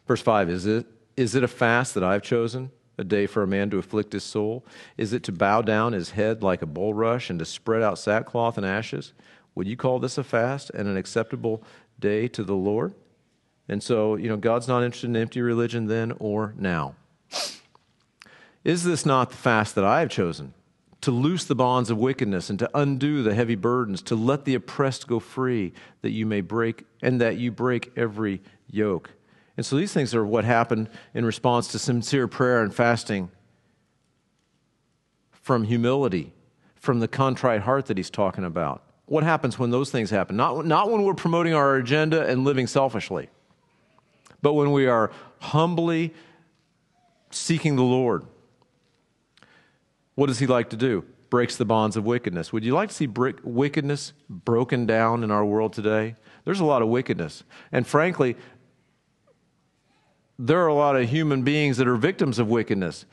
Speaker 1: Verse 5 Is it, is it a fast that I've chosen? a day for a man to afflict his soul? Is it to bow down his head like a bulrush and to spread out sackcloth and ashes? Would you call this a fast and an acceptable day to the Lord? And so, you know, God's not interested in empty religion then or now. Is this not the fast that I have chosen? To loose the bonds of wickedness and to undo the heavy burdens, to let the oppressed go free, that you may break, and that you break every yoke. And so these things are what happened in response to sincere prayer and fasting from humility, from the contrite heart that he's talking about. What happens when those things happen? Not, not when we're promoting our agenda and living selfishly, but when we are humbly seeking the Lord. What does he like to do? Breaks the bonds of wickedness. Would you like to see brick, wickedness broken down in our world today? There's a lot of wickedness. And frankly, there are a lot of human beings that are victims of wickedness.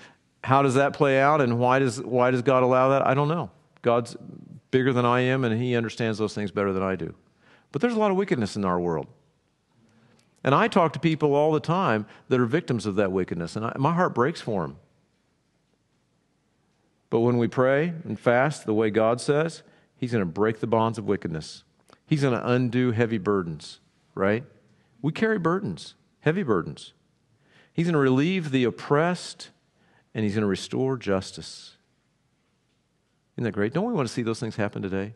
Speaker 1: How does that play out and why does, why does God allow that? I don't know. God's bigger than I am and he understands those things better than I do. But there's a lot of wickedness in our world. And I talk to people all the time that are victims of that wickedness, and I, my heart breaks for them. But when we pray and fast the way God says, He's going to break the bonds of wickedness. He's going to undo heavy burdens, right? We carry burdens, heavy burdens. He's going to relieve the oppressed and he's going to restore justice. Isn't that great? Don't we want to see those things happen today?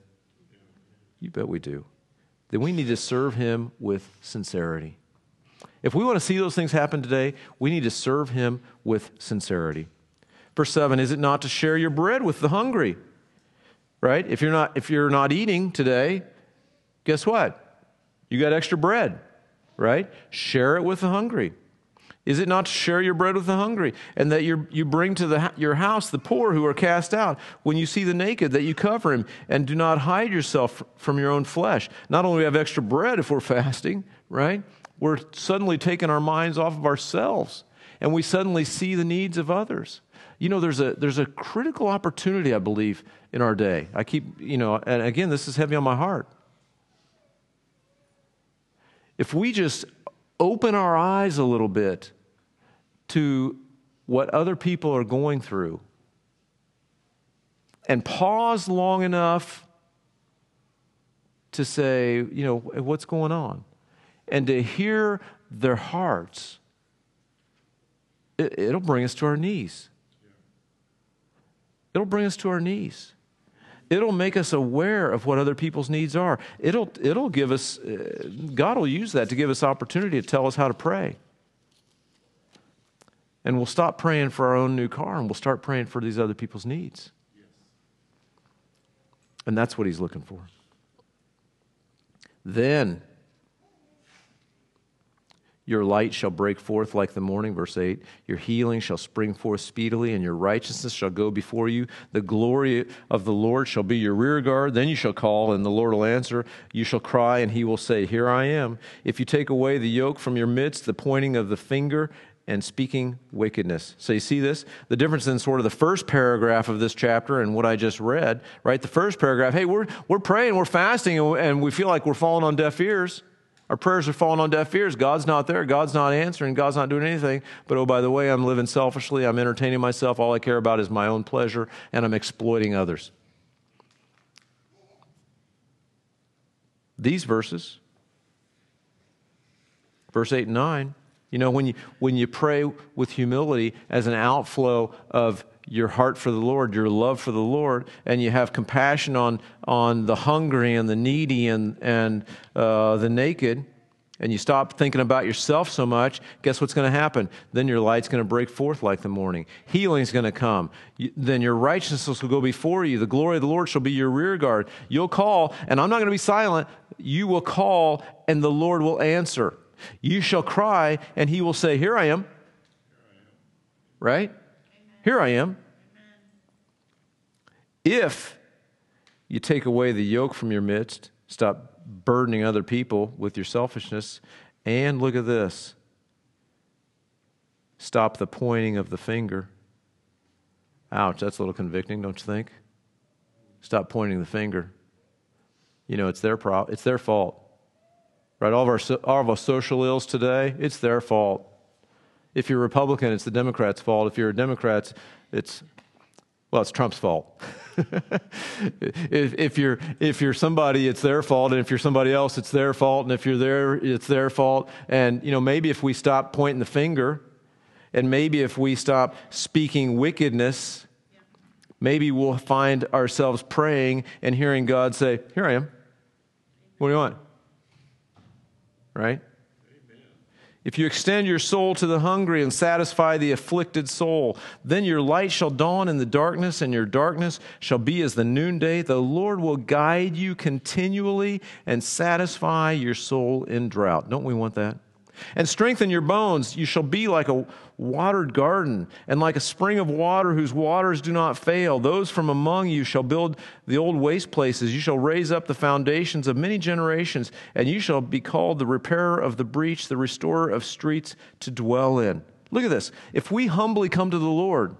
Speaker 1: You bet we do. Then we need to serve him with sincerity. If we want to see those things happen today, we need to serve him with sincerity. Verse 7 Is it not to share your bread with the hungry? Right? If you're not, if you're not eating today, guess what? You got extra bread, right? Share it with the hungry. Is it not to share your bread with the hungry, and that you bring to the, your house the poor who are cast out? When you see the naked, that you cover him, and do not hide yourself from your own flesh. Not only we have extra bread if we're fasting, right? We're suddenly taking our minds off of ourselves, and we suddenly see the needs of others. You know, there's a there's a critical opportunity, I believe, in our day. I keep, you know, and again, this is heavy on my heart. If we just open our eyes a little bit to what other people are going through and pause long enough to say, you know, what's going on? And to hear their hearts, it, will bring us to our knees. It'll bring us to our knees. It'll make us aware of what other people's needs are. It'll, it'll give us, uh, God will use that to give us opportunity to tell us how to pray. And we'll stop praying for our own new car and we'll start praying for these other people's needs. And that's what he's looking for. Then your light shall break forth like the morning, verse 8. Your healing shall spring forth speedily, and your righteousness shall go before you. The glory of the Lord shall be your rear guard. Then you shall call, and the Lord will answer. You shall cry, and he will say, Here I am. If you take away the yoke from your midst, the pointing of the finger and speaking wickedness. So you see this? The difference in sort of the first paragraph of this chapter and what I just read, right? The first paragraph, hey, we're, we're praying, we're fasting, and we feel like we're falling on deaf ears. Our prayers are falling on deaf ears. God's not there. God's not answering. God's not doing anything. But oh, by the way, I'm living selfishly. I'm entertaining myself. All I care about is my own pleasure, and I'm exploiting others. These verses, verse 8 and 9, you know, when you, when you pray with humility as an outflow of your heart for the Lord, your love for the Lord, and you have compassion on, on the hungry and the needy and, and uh, the naked, and you stop thinking about yourself so much, guess what's going to happen? Then your light's going to break forth like the morning. Healing's going to come. You, then your righteousness will go before you. The glory of the Lord shall be your rear guard. You'll call, and I'm not going to be silent. You will call, and the Lord will answer. You shall cry, and he will say, Here I am. Right? Here I am. If you take away the yoke from your midst, stop burdening other people with your selfishness, and look at this stop the pointing of the finger. Ouch, that's a little convicting, don't you think? Stop pointing the finger. You know, it's their, pro- it's their fault. Right? All of, our, all of our social ills today, it's their fault. If you're Republican, it's the Democrats' fault. If you're a Democrat, it's, well, it's Trump's fault. <laughs> if, if, you're, if you're somebody, it's their fault. And if you're somebody else, it's their fault. And if you're there, it's their fault. And, you know, maybe if we stop pointing the finger, and maybe if we stop speaking wickedness, maybe we'll find ourselves praying and hearing God say, Here I am. What do you want? Right? If you extend your soul to the hungry and satisfy the afflicted soul, then your light shall dawn in the darkness, and your darkness shall be as the noonday. The Lord will guide you continually and satisfy your soul in drought. Don't we want that? And strengthen your bones. You shall be like a watered garden and like a spring of water whose waters do not fail. Those from among you shall build the old waste places. You shall raise up the foundations of many generations, and you shall be called the repairer of the breach, the restorer of streets to dwell in. Look at this. If we humbly come to the Lord,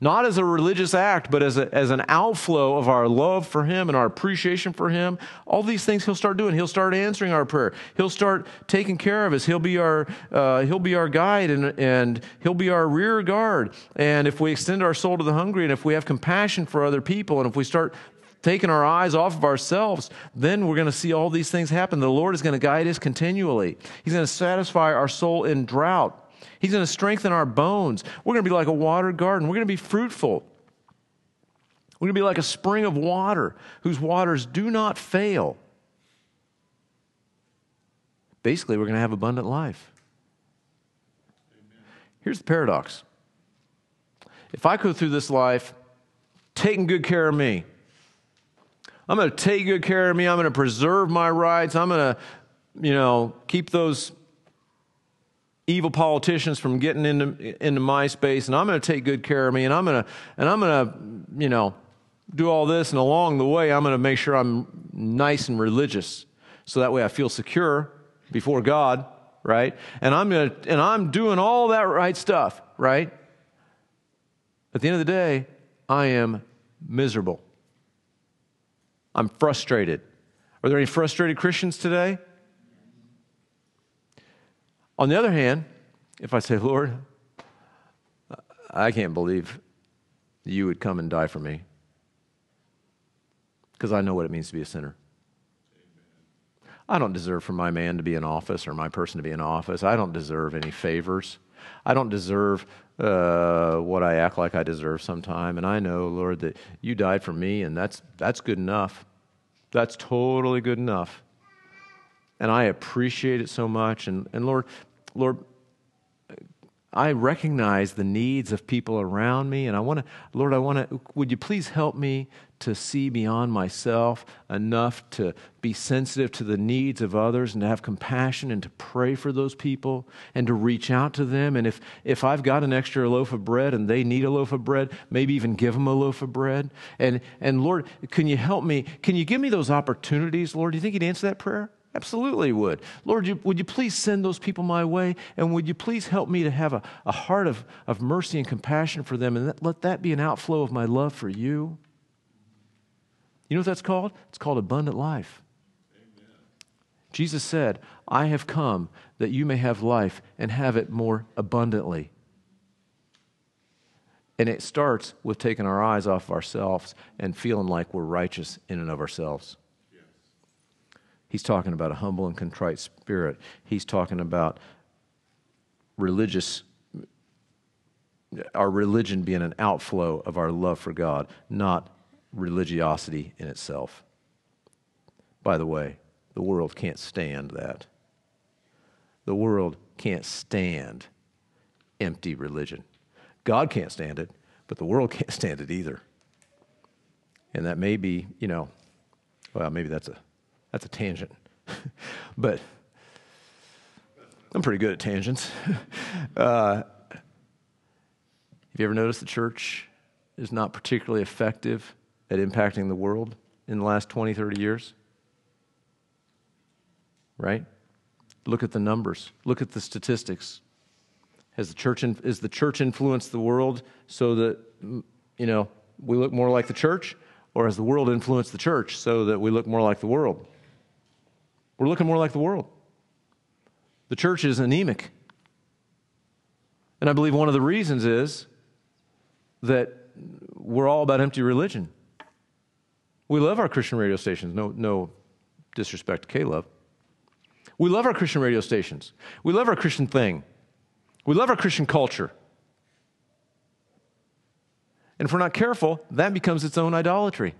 Speaker 1: not as a religious act, but as, a, as an outflow of our love for Him and our appreciation for Him. All these things He'll start doing. He'll start answering our prayer. He'll start taking care of us. He'll be our, uh, he'll be our guide and, and He'll be our rear guard. And if we extend our soul to the hungry and if we have compassion for other people and if we start taking our eyes off of ourselves, then we're going to see all these things happen. The Lord is going to guide us continually. He's going to satisfy our soul in drought. He's going to strengthen our bones. We're going to be like a watered garden. We're going to be fruitful. We're going to be like a spring of water whose waters do not fail. Basically, we're going to have abundant life. Here's the paradox if I go through this life taking good care of me, I'm going to take good care of me. I'm going to preserve my rights. I'm going to, you know, keep those evil politicians from getting into, into my space, and I'm going to take good care of me, and I'm going to, and I'm going to, you know, do all this, and along the way, I'm going to make sure I'm nice and religious, so that way I feel secure before God, right? And I'm going to, and I'm doing all that right stuff, right? At the end of the day, I am miserable. I'm frustrated. Are there any frustrated Christians today? On the other hand, if I say, Lord, I can't believe you would come and die for me because I know what it means to be a sinner. I don't deserve for my man to be in office or my person to be in office. I don't deserve any favors. I don't deserve uh, what I act like I deserve sometime. And I know, Lord, that you died for me, and that's, that's good enough. That's totally good enough. And I appreciate it so much. And, and Lord, Lord, I recognize the needs of people around me, and I want to, Lord, I want to, would you please help me to see beyond myself enough to be sensitive to the needs of others and to have compassion and to pray for those people and to reach out to them. And if, if I've got an extra loaf of bread and they need a loaf of bread, maybe even give them a loaf of bread. And, and Lord, can you help me? Can you give me those opportunities, Lord? Do you think He'd answer that prayer? Absolutely would. Lord, you, would you please send those people my way? And would you please help me to have a, a heart of, of mercy and compassion for them? And that, let that be an outflow of my love for you. You know what that's called? It's called abundant life. Amen. Jesus said, I have come that you may have life and have it more abundantly. And it starts with taking our eyes off ourselves and feeling like we're righteous in and of ourselves. He's talking about a humble and contrite spirit. He's talking about religious, our religion being an outflow of our love for God, not religiosity in itself. By the way, the world can't stand that. The world can't stand empty religion. God can't stand it, but the world <laughs> can't stand it either. And that may be, you know, well, maybe that's a that's a tangent. <laughs> but I'm pretty good at tangents. <laughs> uh, have you ever noticed the church is not particularly effective at impacting the world in the last 20, 30 years? Right? Look at the numbers, look at the statistics. Has the church, is the church influenced the world so that, you know, we look more like the church? Or has the world influenced the church so that we look more like the world? We're looking more like the world. The church is anemic. And I believe one of the reasons is that we're all about empty religion. We love our Christian radio stations. No, no disrespect to K-Love. We love our Christian radio stations. We love our Christian thing. We love our Christian culture. And if we're not careful, that becomes its own idolatry.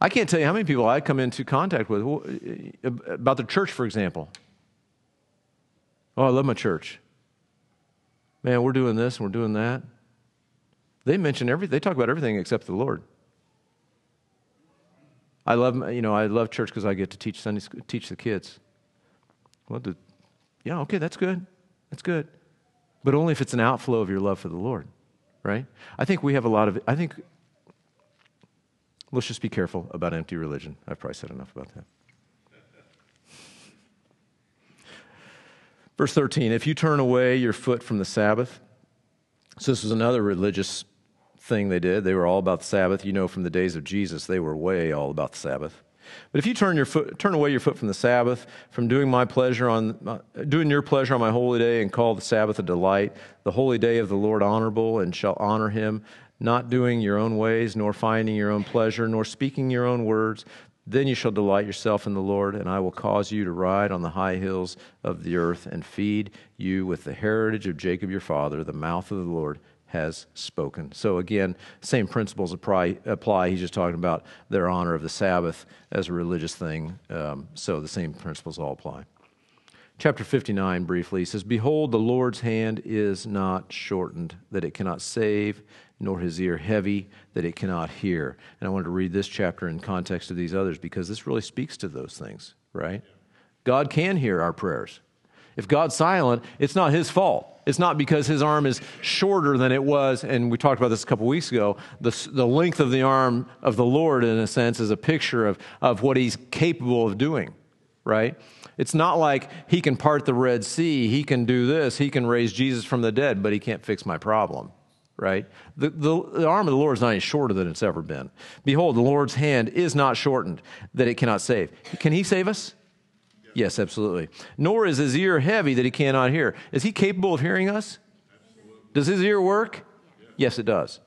Speaker 1: I can't tell you how many people I come into contact with uh, about the church, for example. Oh, I love my church. Man, we're doing this and we're doing that. They mention everything, they talk about everything except the Lord. I love, you know, I love church because I get to teach Sunday school, teach the kids. Well, the, yeah, okay, that's good. That's good. But only if it's an outflow of your love for the Lord, right? I think we have a lot of, I think Let's just be careful about empty religion. I've probably said enough about that. Verse 13 If you turn away your foot from the Sabbath, so this was another religious thing they did. They were all about the Sabbath. You know, from the days of Jesus, they were way all about the Sabbath. But if you turn, your foot, turn away your foot from the Sabbath, from doing my pleasure on uh, doing your pleasure on my holy day, and call the Sabbath a delight, the holy day of the Lord honorable, and shall honor him, not doing your own ways, nor finding your own pleasure, nor speaking your own words. Then you shall delight yourself in the Lord, and I will cause you to ride on the high hills of the earth and feed you with the heritage of Jacob your father. The mouth of the Lord has spoken. So, again, same principles apply. He's just talking about their honor of the Sabbath as a religious thing. Um, so, the same principles all apply. Chapter 59, briefly, says, Behold, the Lord's hand is not shortened, that it cannot save, nor his ear heavy that it cannot hear. And I wanted to read this chapter in context of these others because this really speaks to those things, right? God can hear our prayers. If God's silent, it's not his fault. It's not because his arm is shorter than it was, and we talked about this a couple weeks ago. The, the length of the arm of the Lord, in a sense, is a picture of, of what he's capable of doing, right? It's not like he can part the Red Sea, he can do this, he can raise Jesus from the dead, but he can't fix my problem right? The, the, the, arm of the Lord is not any shorter than it's ever been. Behold, the Lord's hand is not shortened that it cannot save. Can he save us? Yes, yes absolutely. Nor is his ear heavy that he cannot hear. Is he capable of hearing us? Absolutely. Does his ear work? Yes. yes, it does.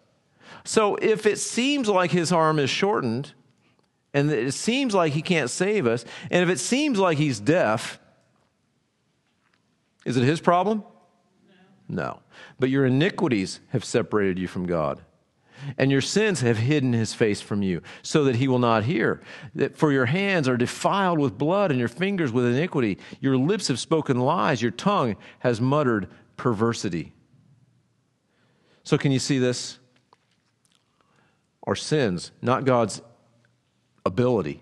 Speaker 1: So if it seems like his arm is shortened, and it seems like he can't save us, and if it seems like he's deaf, is it his problem? No. But your iniquities have separated you from God. And your sins have hidden his face from you, so that he will not hear. For your hands are defiled with blood, and your fingers with iniquity. Your lips have spoken lies, your tongue has muttered perversity. So, can you see this? Our sins, not God's ability.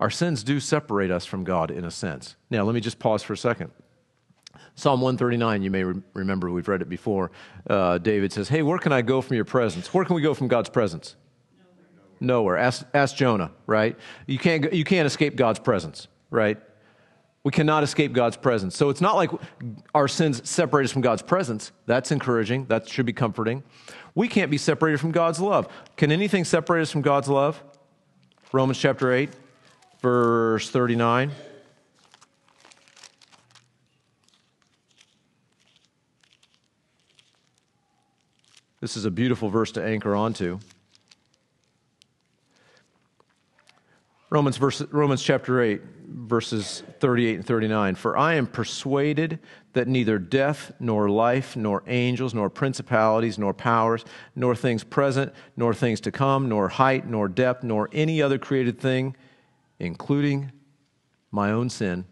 Speaker 1: Our sins do separate us from God in a sense. Now, let me just pause for a second. Psalm 139, you may re- remember, we've read it before. Uh, David says, Hey, where can I go from your presence? Where can we go from God's presence? Nowhere. Nowhere. Ask, ask Jonah, right? You can't, you can't escape God's presence, right? We cannot escape God's presence. So it's not like our sins separate us from God's presence. That's encouraging. That should be comforting. We can't be separated from God's love. Can anything separate us from God's love? Romans chapter 8, verse 39. This is a beautiful verse to anchor onto. Romans, verse, Romans chapter 8, verses 38 and 39. For I am persuaded that neither death, nor life, nor angels, nor principalities, nor powers, nor things present, nor things to come, nor height, nor depth, nor any other created thing, including my own sin,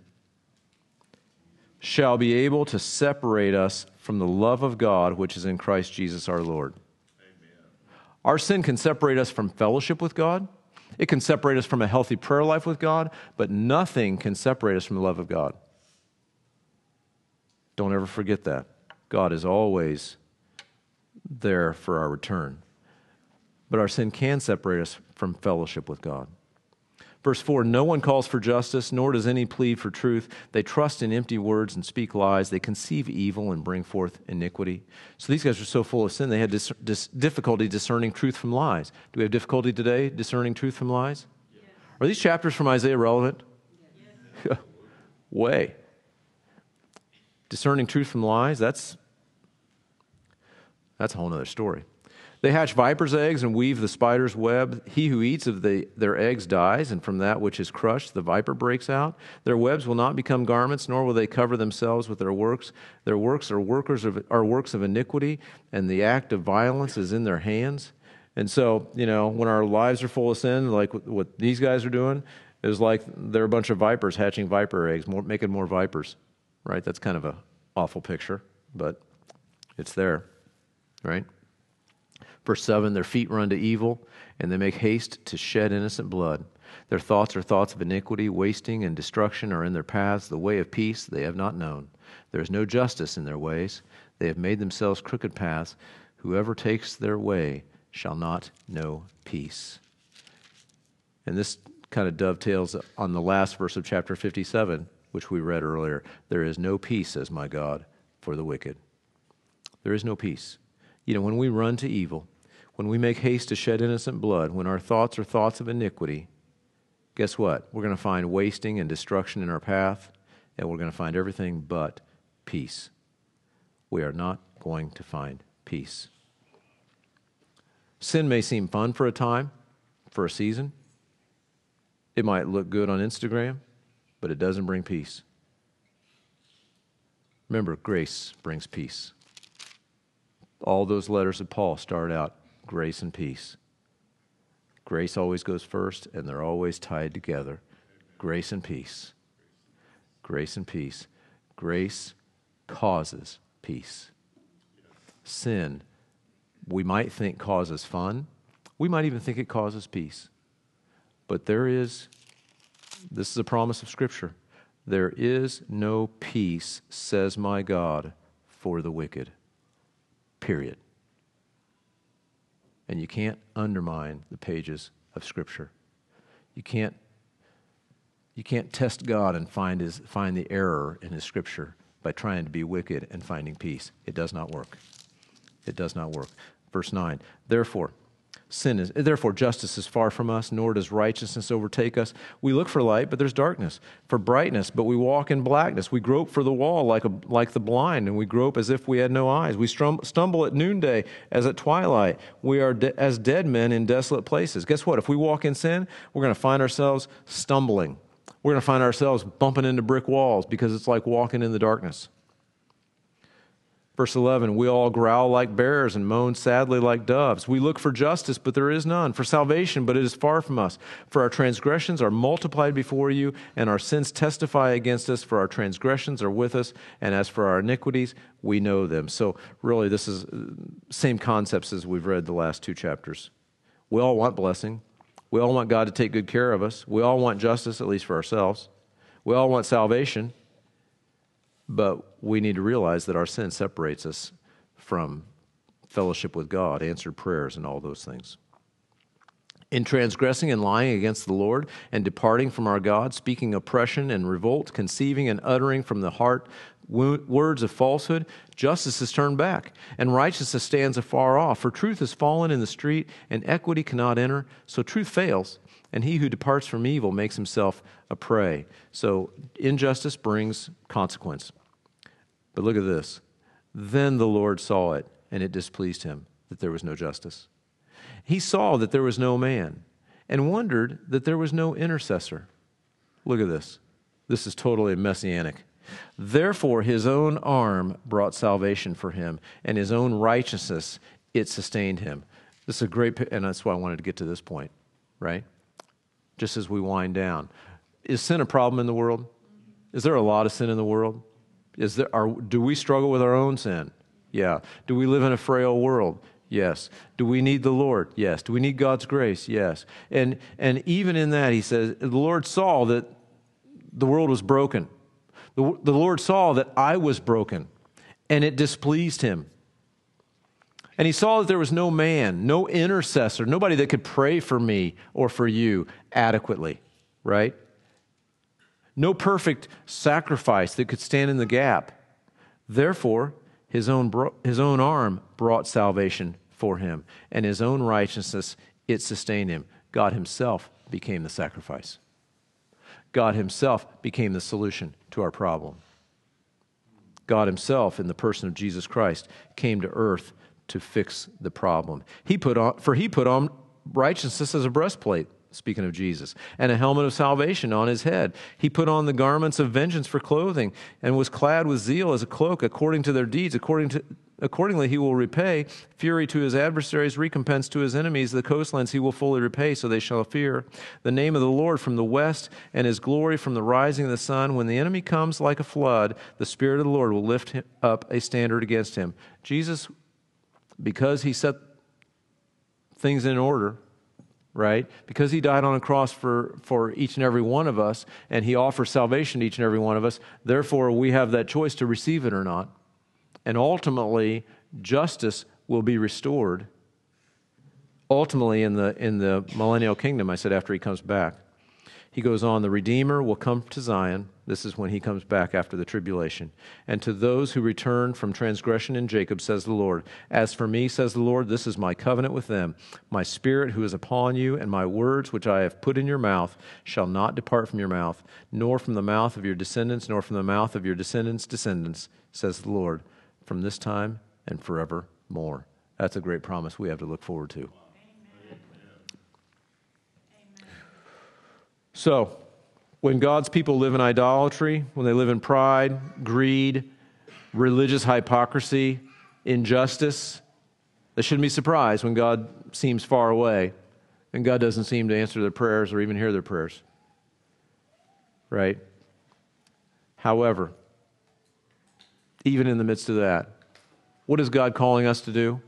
Speaker 1: shall be able to separate us from the love of God which is in Christ Jesus our Lord. Amen. Our sin can separate us from fellowship with God. It can separate us from a healthy prayer life with God, but nothing can separate us from the love of God. Don't ever forget that. God is always there for our return. But our sin can separate us from fellowship with God. Verse 4 No one calls for justice, nor does any plead for truth. They trust in empty words and speak lies. They conceive evil and bring forth iniquity. So these guys are so full of sin, they had dis- dis- difficulty discerning truth from lies. Do we have difficulty today discerning truth from lies? Yes. Are these chapters from Isaiah relevant? Yes. <laughs> Way. Discerning truth from lies, that's, that's a whole other story. They hatch viper's eggs and weave the spider's web. He who eats of the, their eggs dies, and from that which is crushed, the viper breaks out. Their webs will not become garments, nor will they cover themselves with their works. Their works are, workers of, are works of iniquity, and the act of violence is in their hands. And so, you know, when our lives are full of sin, like what these guys are doing, is like they're a bunch of vipers hatching viper eggs, more, making more vipers, right? That's kind of a awful picture, but it's there, right? Verse 7 Their feet run to evil, and they make haste to shed innocent blood. Their thoughts are thoughts of iniquity, wasting and destruction are in their paths. The way of peace they have not known. There is no justice in their ways. They have made themselves crooked paths. Whoever takes their way shall not know peace. And this kind of dovetails on the last verse of chapter 57, which we read earlier. There is no peace, says my God, for the wicked. There is no peace. You know, when we run to evil, when we make haste to shed innocent blood, when our thoughts are thoughts of iniquity, guess what? We're going to find wasting and destruction in our path, and we're going to find everything but peace. We are not going to find peace. Sin may seem fun for a time, for a season. It might look good on Instagram, but it doesn't bring peace. Remember, grace brings peace. All those letters of Paul start out grace and peace. Grace always goes first, and they're always tied together. Grace and peace. Grace and peace. Grace causes peace. Sin, we might think causes fun. We might even think it causes peace. But there is, this is a promise of Scripture, there is no peace, says my God, for the wicked. Period and you can't undermine the pages of Scripture. You can't, you can't test God and find, his, find the error in His Scripture by trying to be wicked and finding peace. It does not work. It does not work. Verse 9, therefore, Sin is, therefore, justice is far from us, nor does righteousness overtake us. We look for light, but there's darkness, for brightness, but we walk in blackness. We grope for the wall like, a, like the blind, and we grope as if we had no eyes. We stumble at noonday as at twilight. We are de- as dead men in desolate places. Guess what? If we walk in sin, we're going to find ourselves stumbling. We're going to find ourselves bumping into brick walls because it's like walking in the darkness. Verse 11, we all growl like bears and moan sadly like doves. We look for justice, but there is none, for salvation, but it is far from us. For our transgressions are multiplied before you, and our sins testify against us, for our transgressions are with us, and as for our iniquities, we know them. So, really, this is uh, same concepts as we've read the last two chapters. We all want blessing. We all want God to take good care of us. We all want justice, at least for ourselves. We all want salvation. But we need to realize that our sin separates us from fellowship with God, answered prayers, and all those things. In transgressing and lying against the Lord, and departing from our God, speaking oppression and revolt, conceiving and uttering from the heart words of falsehood, justice is turned back, and righteousness stands afar off. For truth has fallen in the street, and equity cannot enter. So truth fails, and he who departs from evil makes himself a prey. So injustice brings consequence. But look at this. Then the Lord saw it, and it displeased him that there was no justice. He saw that there was no man, and wondered that there was no intercessor. Look at this. This is totally messianic. Therefore, his own arm brought salvation for him, and his own righteousness, it sustained him. This is a great, and that's why I wanted to get to this point, right? Just as we wind down. Is sin a problem in the world? Is there a lot of sin in the world? Is there, are, do we struggle with our own sin? Yeah. Do we live in a frail world? Yes. Do we need the Lord? Yes. Do we need God's grace? Yes. And, and even in that, he says, the Lord saw that the world was broken. The, the Lord saw that I was broken, and it displeased him. And he saw that there was no man, no intercessor, nobody that could pray for me or for you adequately, right? no perfect sacrifice that could stand in the gap. Therefore, his own, bro- his own arm brought salvation for him, and his own righteousness, it sustained him. God himself became the sacrifice. God himself became the solution to our problem. God Himself, in the person of Jesus Christ, came to earth to fix the problem. He put on, for He put on righteousness as a breastplate speaking of Jesus, and a helmet of salvation on his head. He put on the garments of vengeance for clothing and was clad with zeal as a cloak according to their deeds. According to, accordingly, he will repay fury to his adversaries, recompense to his enemies. The coastlands he will fully repay, so they shall fear. The name of the Lord from the west and his glory from the rising of the sun. When the enemy comes like a flood, the Spirit of the Lord will lift up a standard against him. Jesus, because he set things in order, right? Because he died on a cross for, for each and every one of us, and he offers salvation to each and every one of us. Therefore, we have that choice to receive it or not. And ultimately, justice will be restored. Ultimately, in the, in the millennial kingdom, I said, after he comes back. He goes on, the Redeemer will come to Zion. This is when he comes back after the tribulation. And to those who return from transgression in Jacob, says the Lord, As for me, says the Lord, this is my covenant with them. My spirit who is upon you, and my words which I have put in your mouth, shall not depart from your mouth, nor from the mouth of your descendants, nor from the mouth of your descendants' descendants, says the Lord, from this time and forevermore. That's a great promise we have to look forward to. So, when God's people live in idolatry, when they live in pride, greed, religious hypocrisy, injustice, they shouldn't be surprised when God seems far away and God doesn't seem to answer their prayers or even hear their prayers. Right? However, even in the midst of that, what is God calling us to do?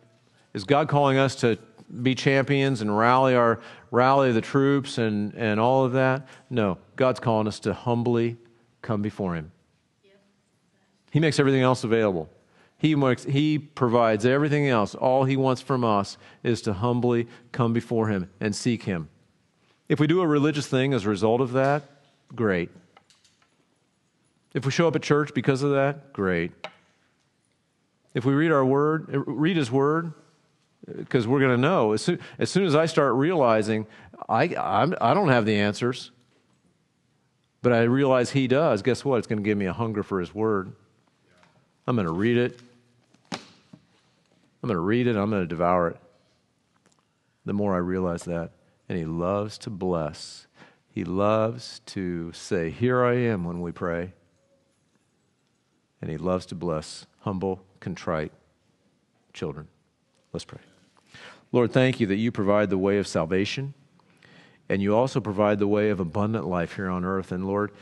Speaker 1: Is God calling us to be champions and rally our rally the troops and, and all of that. No, God's calling us to humbly come before Him. He makes everything else available. He, makes, he provides everything else. All He wants from us is to humbly come before Him and seek Him. If we do a religious thing as a result of that, great. If we show up at church because of that, great. If we read our word, read His word, because we're going to know as soon, as soon as I start realizing I, I'm, I don't have the answers, but I realize He does, guess what? It's going to give me a hunger for His Word. I'm going to read it. I'm going to read it. I'm going to devour it. The more I realize that. And He loves to bless. He loves to say, Here I am when we pray. And He loves to bless humble, contrite children. Let's pray. Lord, thank you that you provide the way of salvation and you also provide the way of abundant life here on earth. And Lord,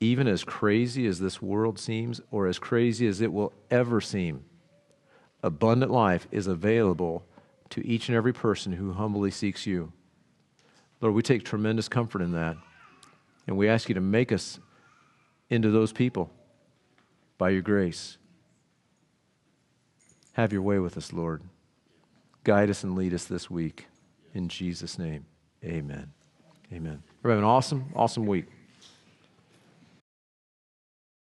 Speaker 1: even as crazy as this world seems, or as crazy as it will ever seem, abundant life is available to each and every person who humbly seeks you. Lord, we take tremendous comfort in that. And we ask you to make us into those people by your grace. Have your way with us, Lord. Guide us and lead us this week. In Jesus' name, amen. Amen. Having an awesome, awesome week.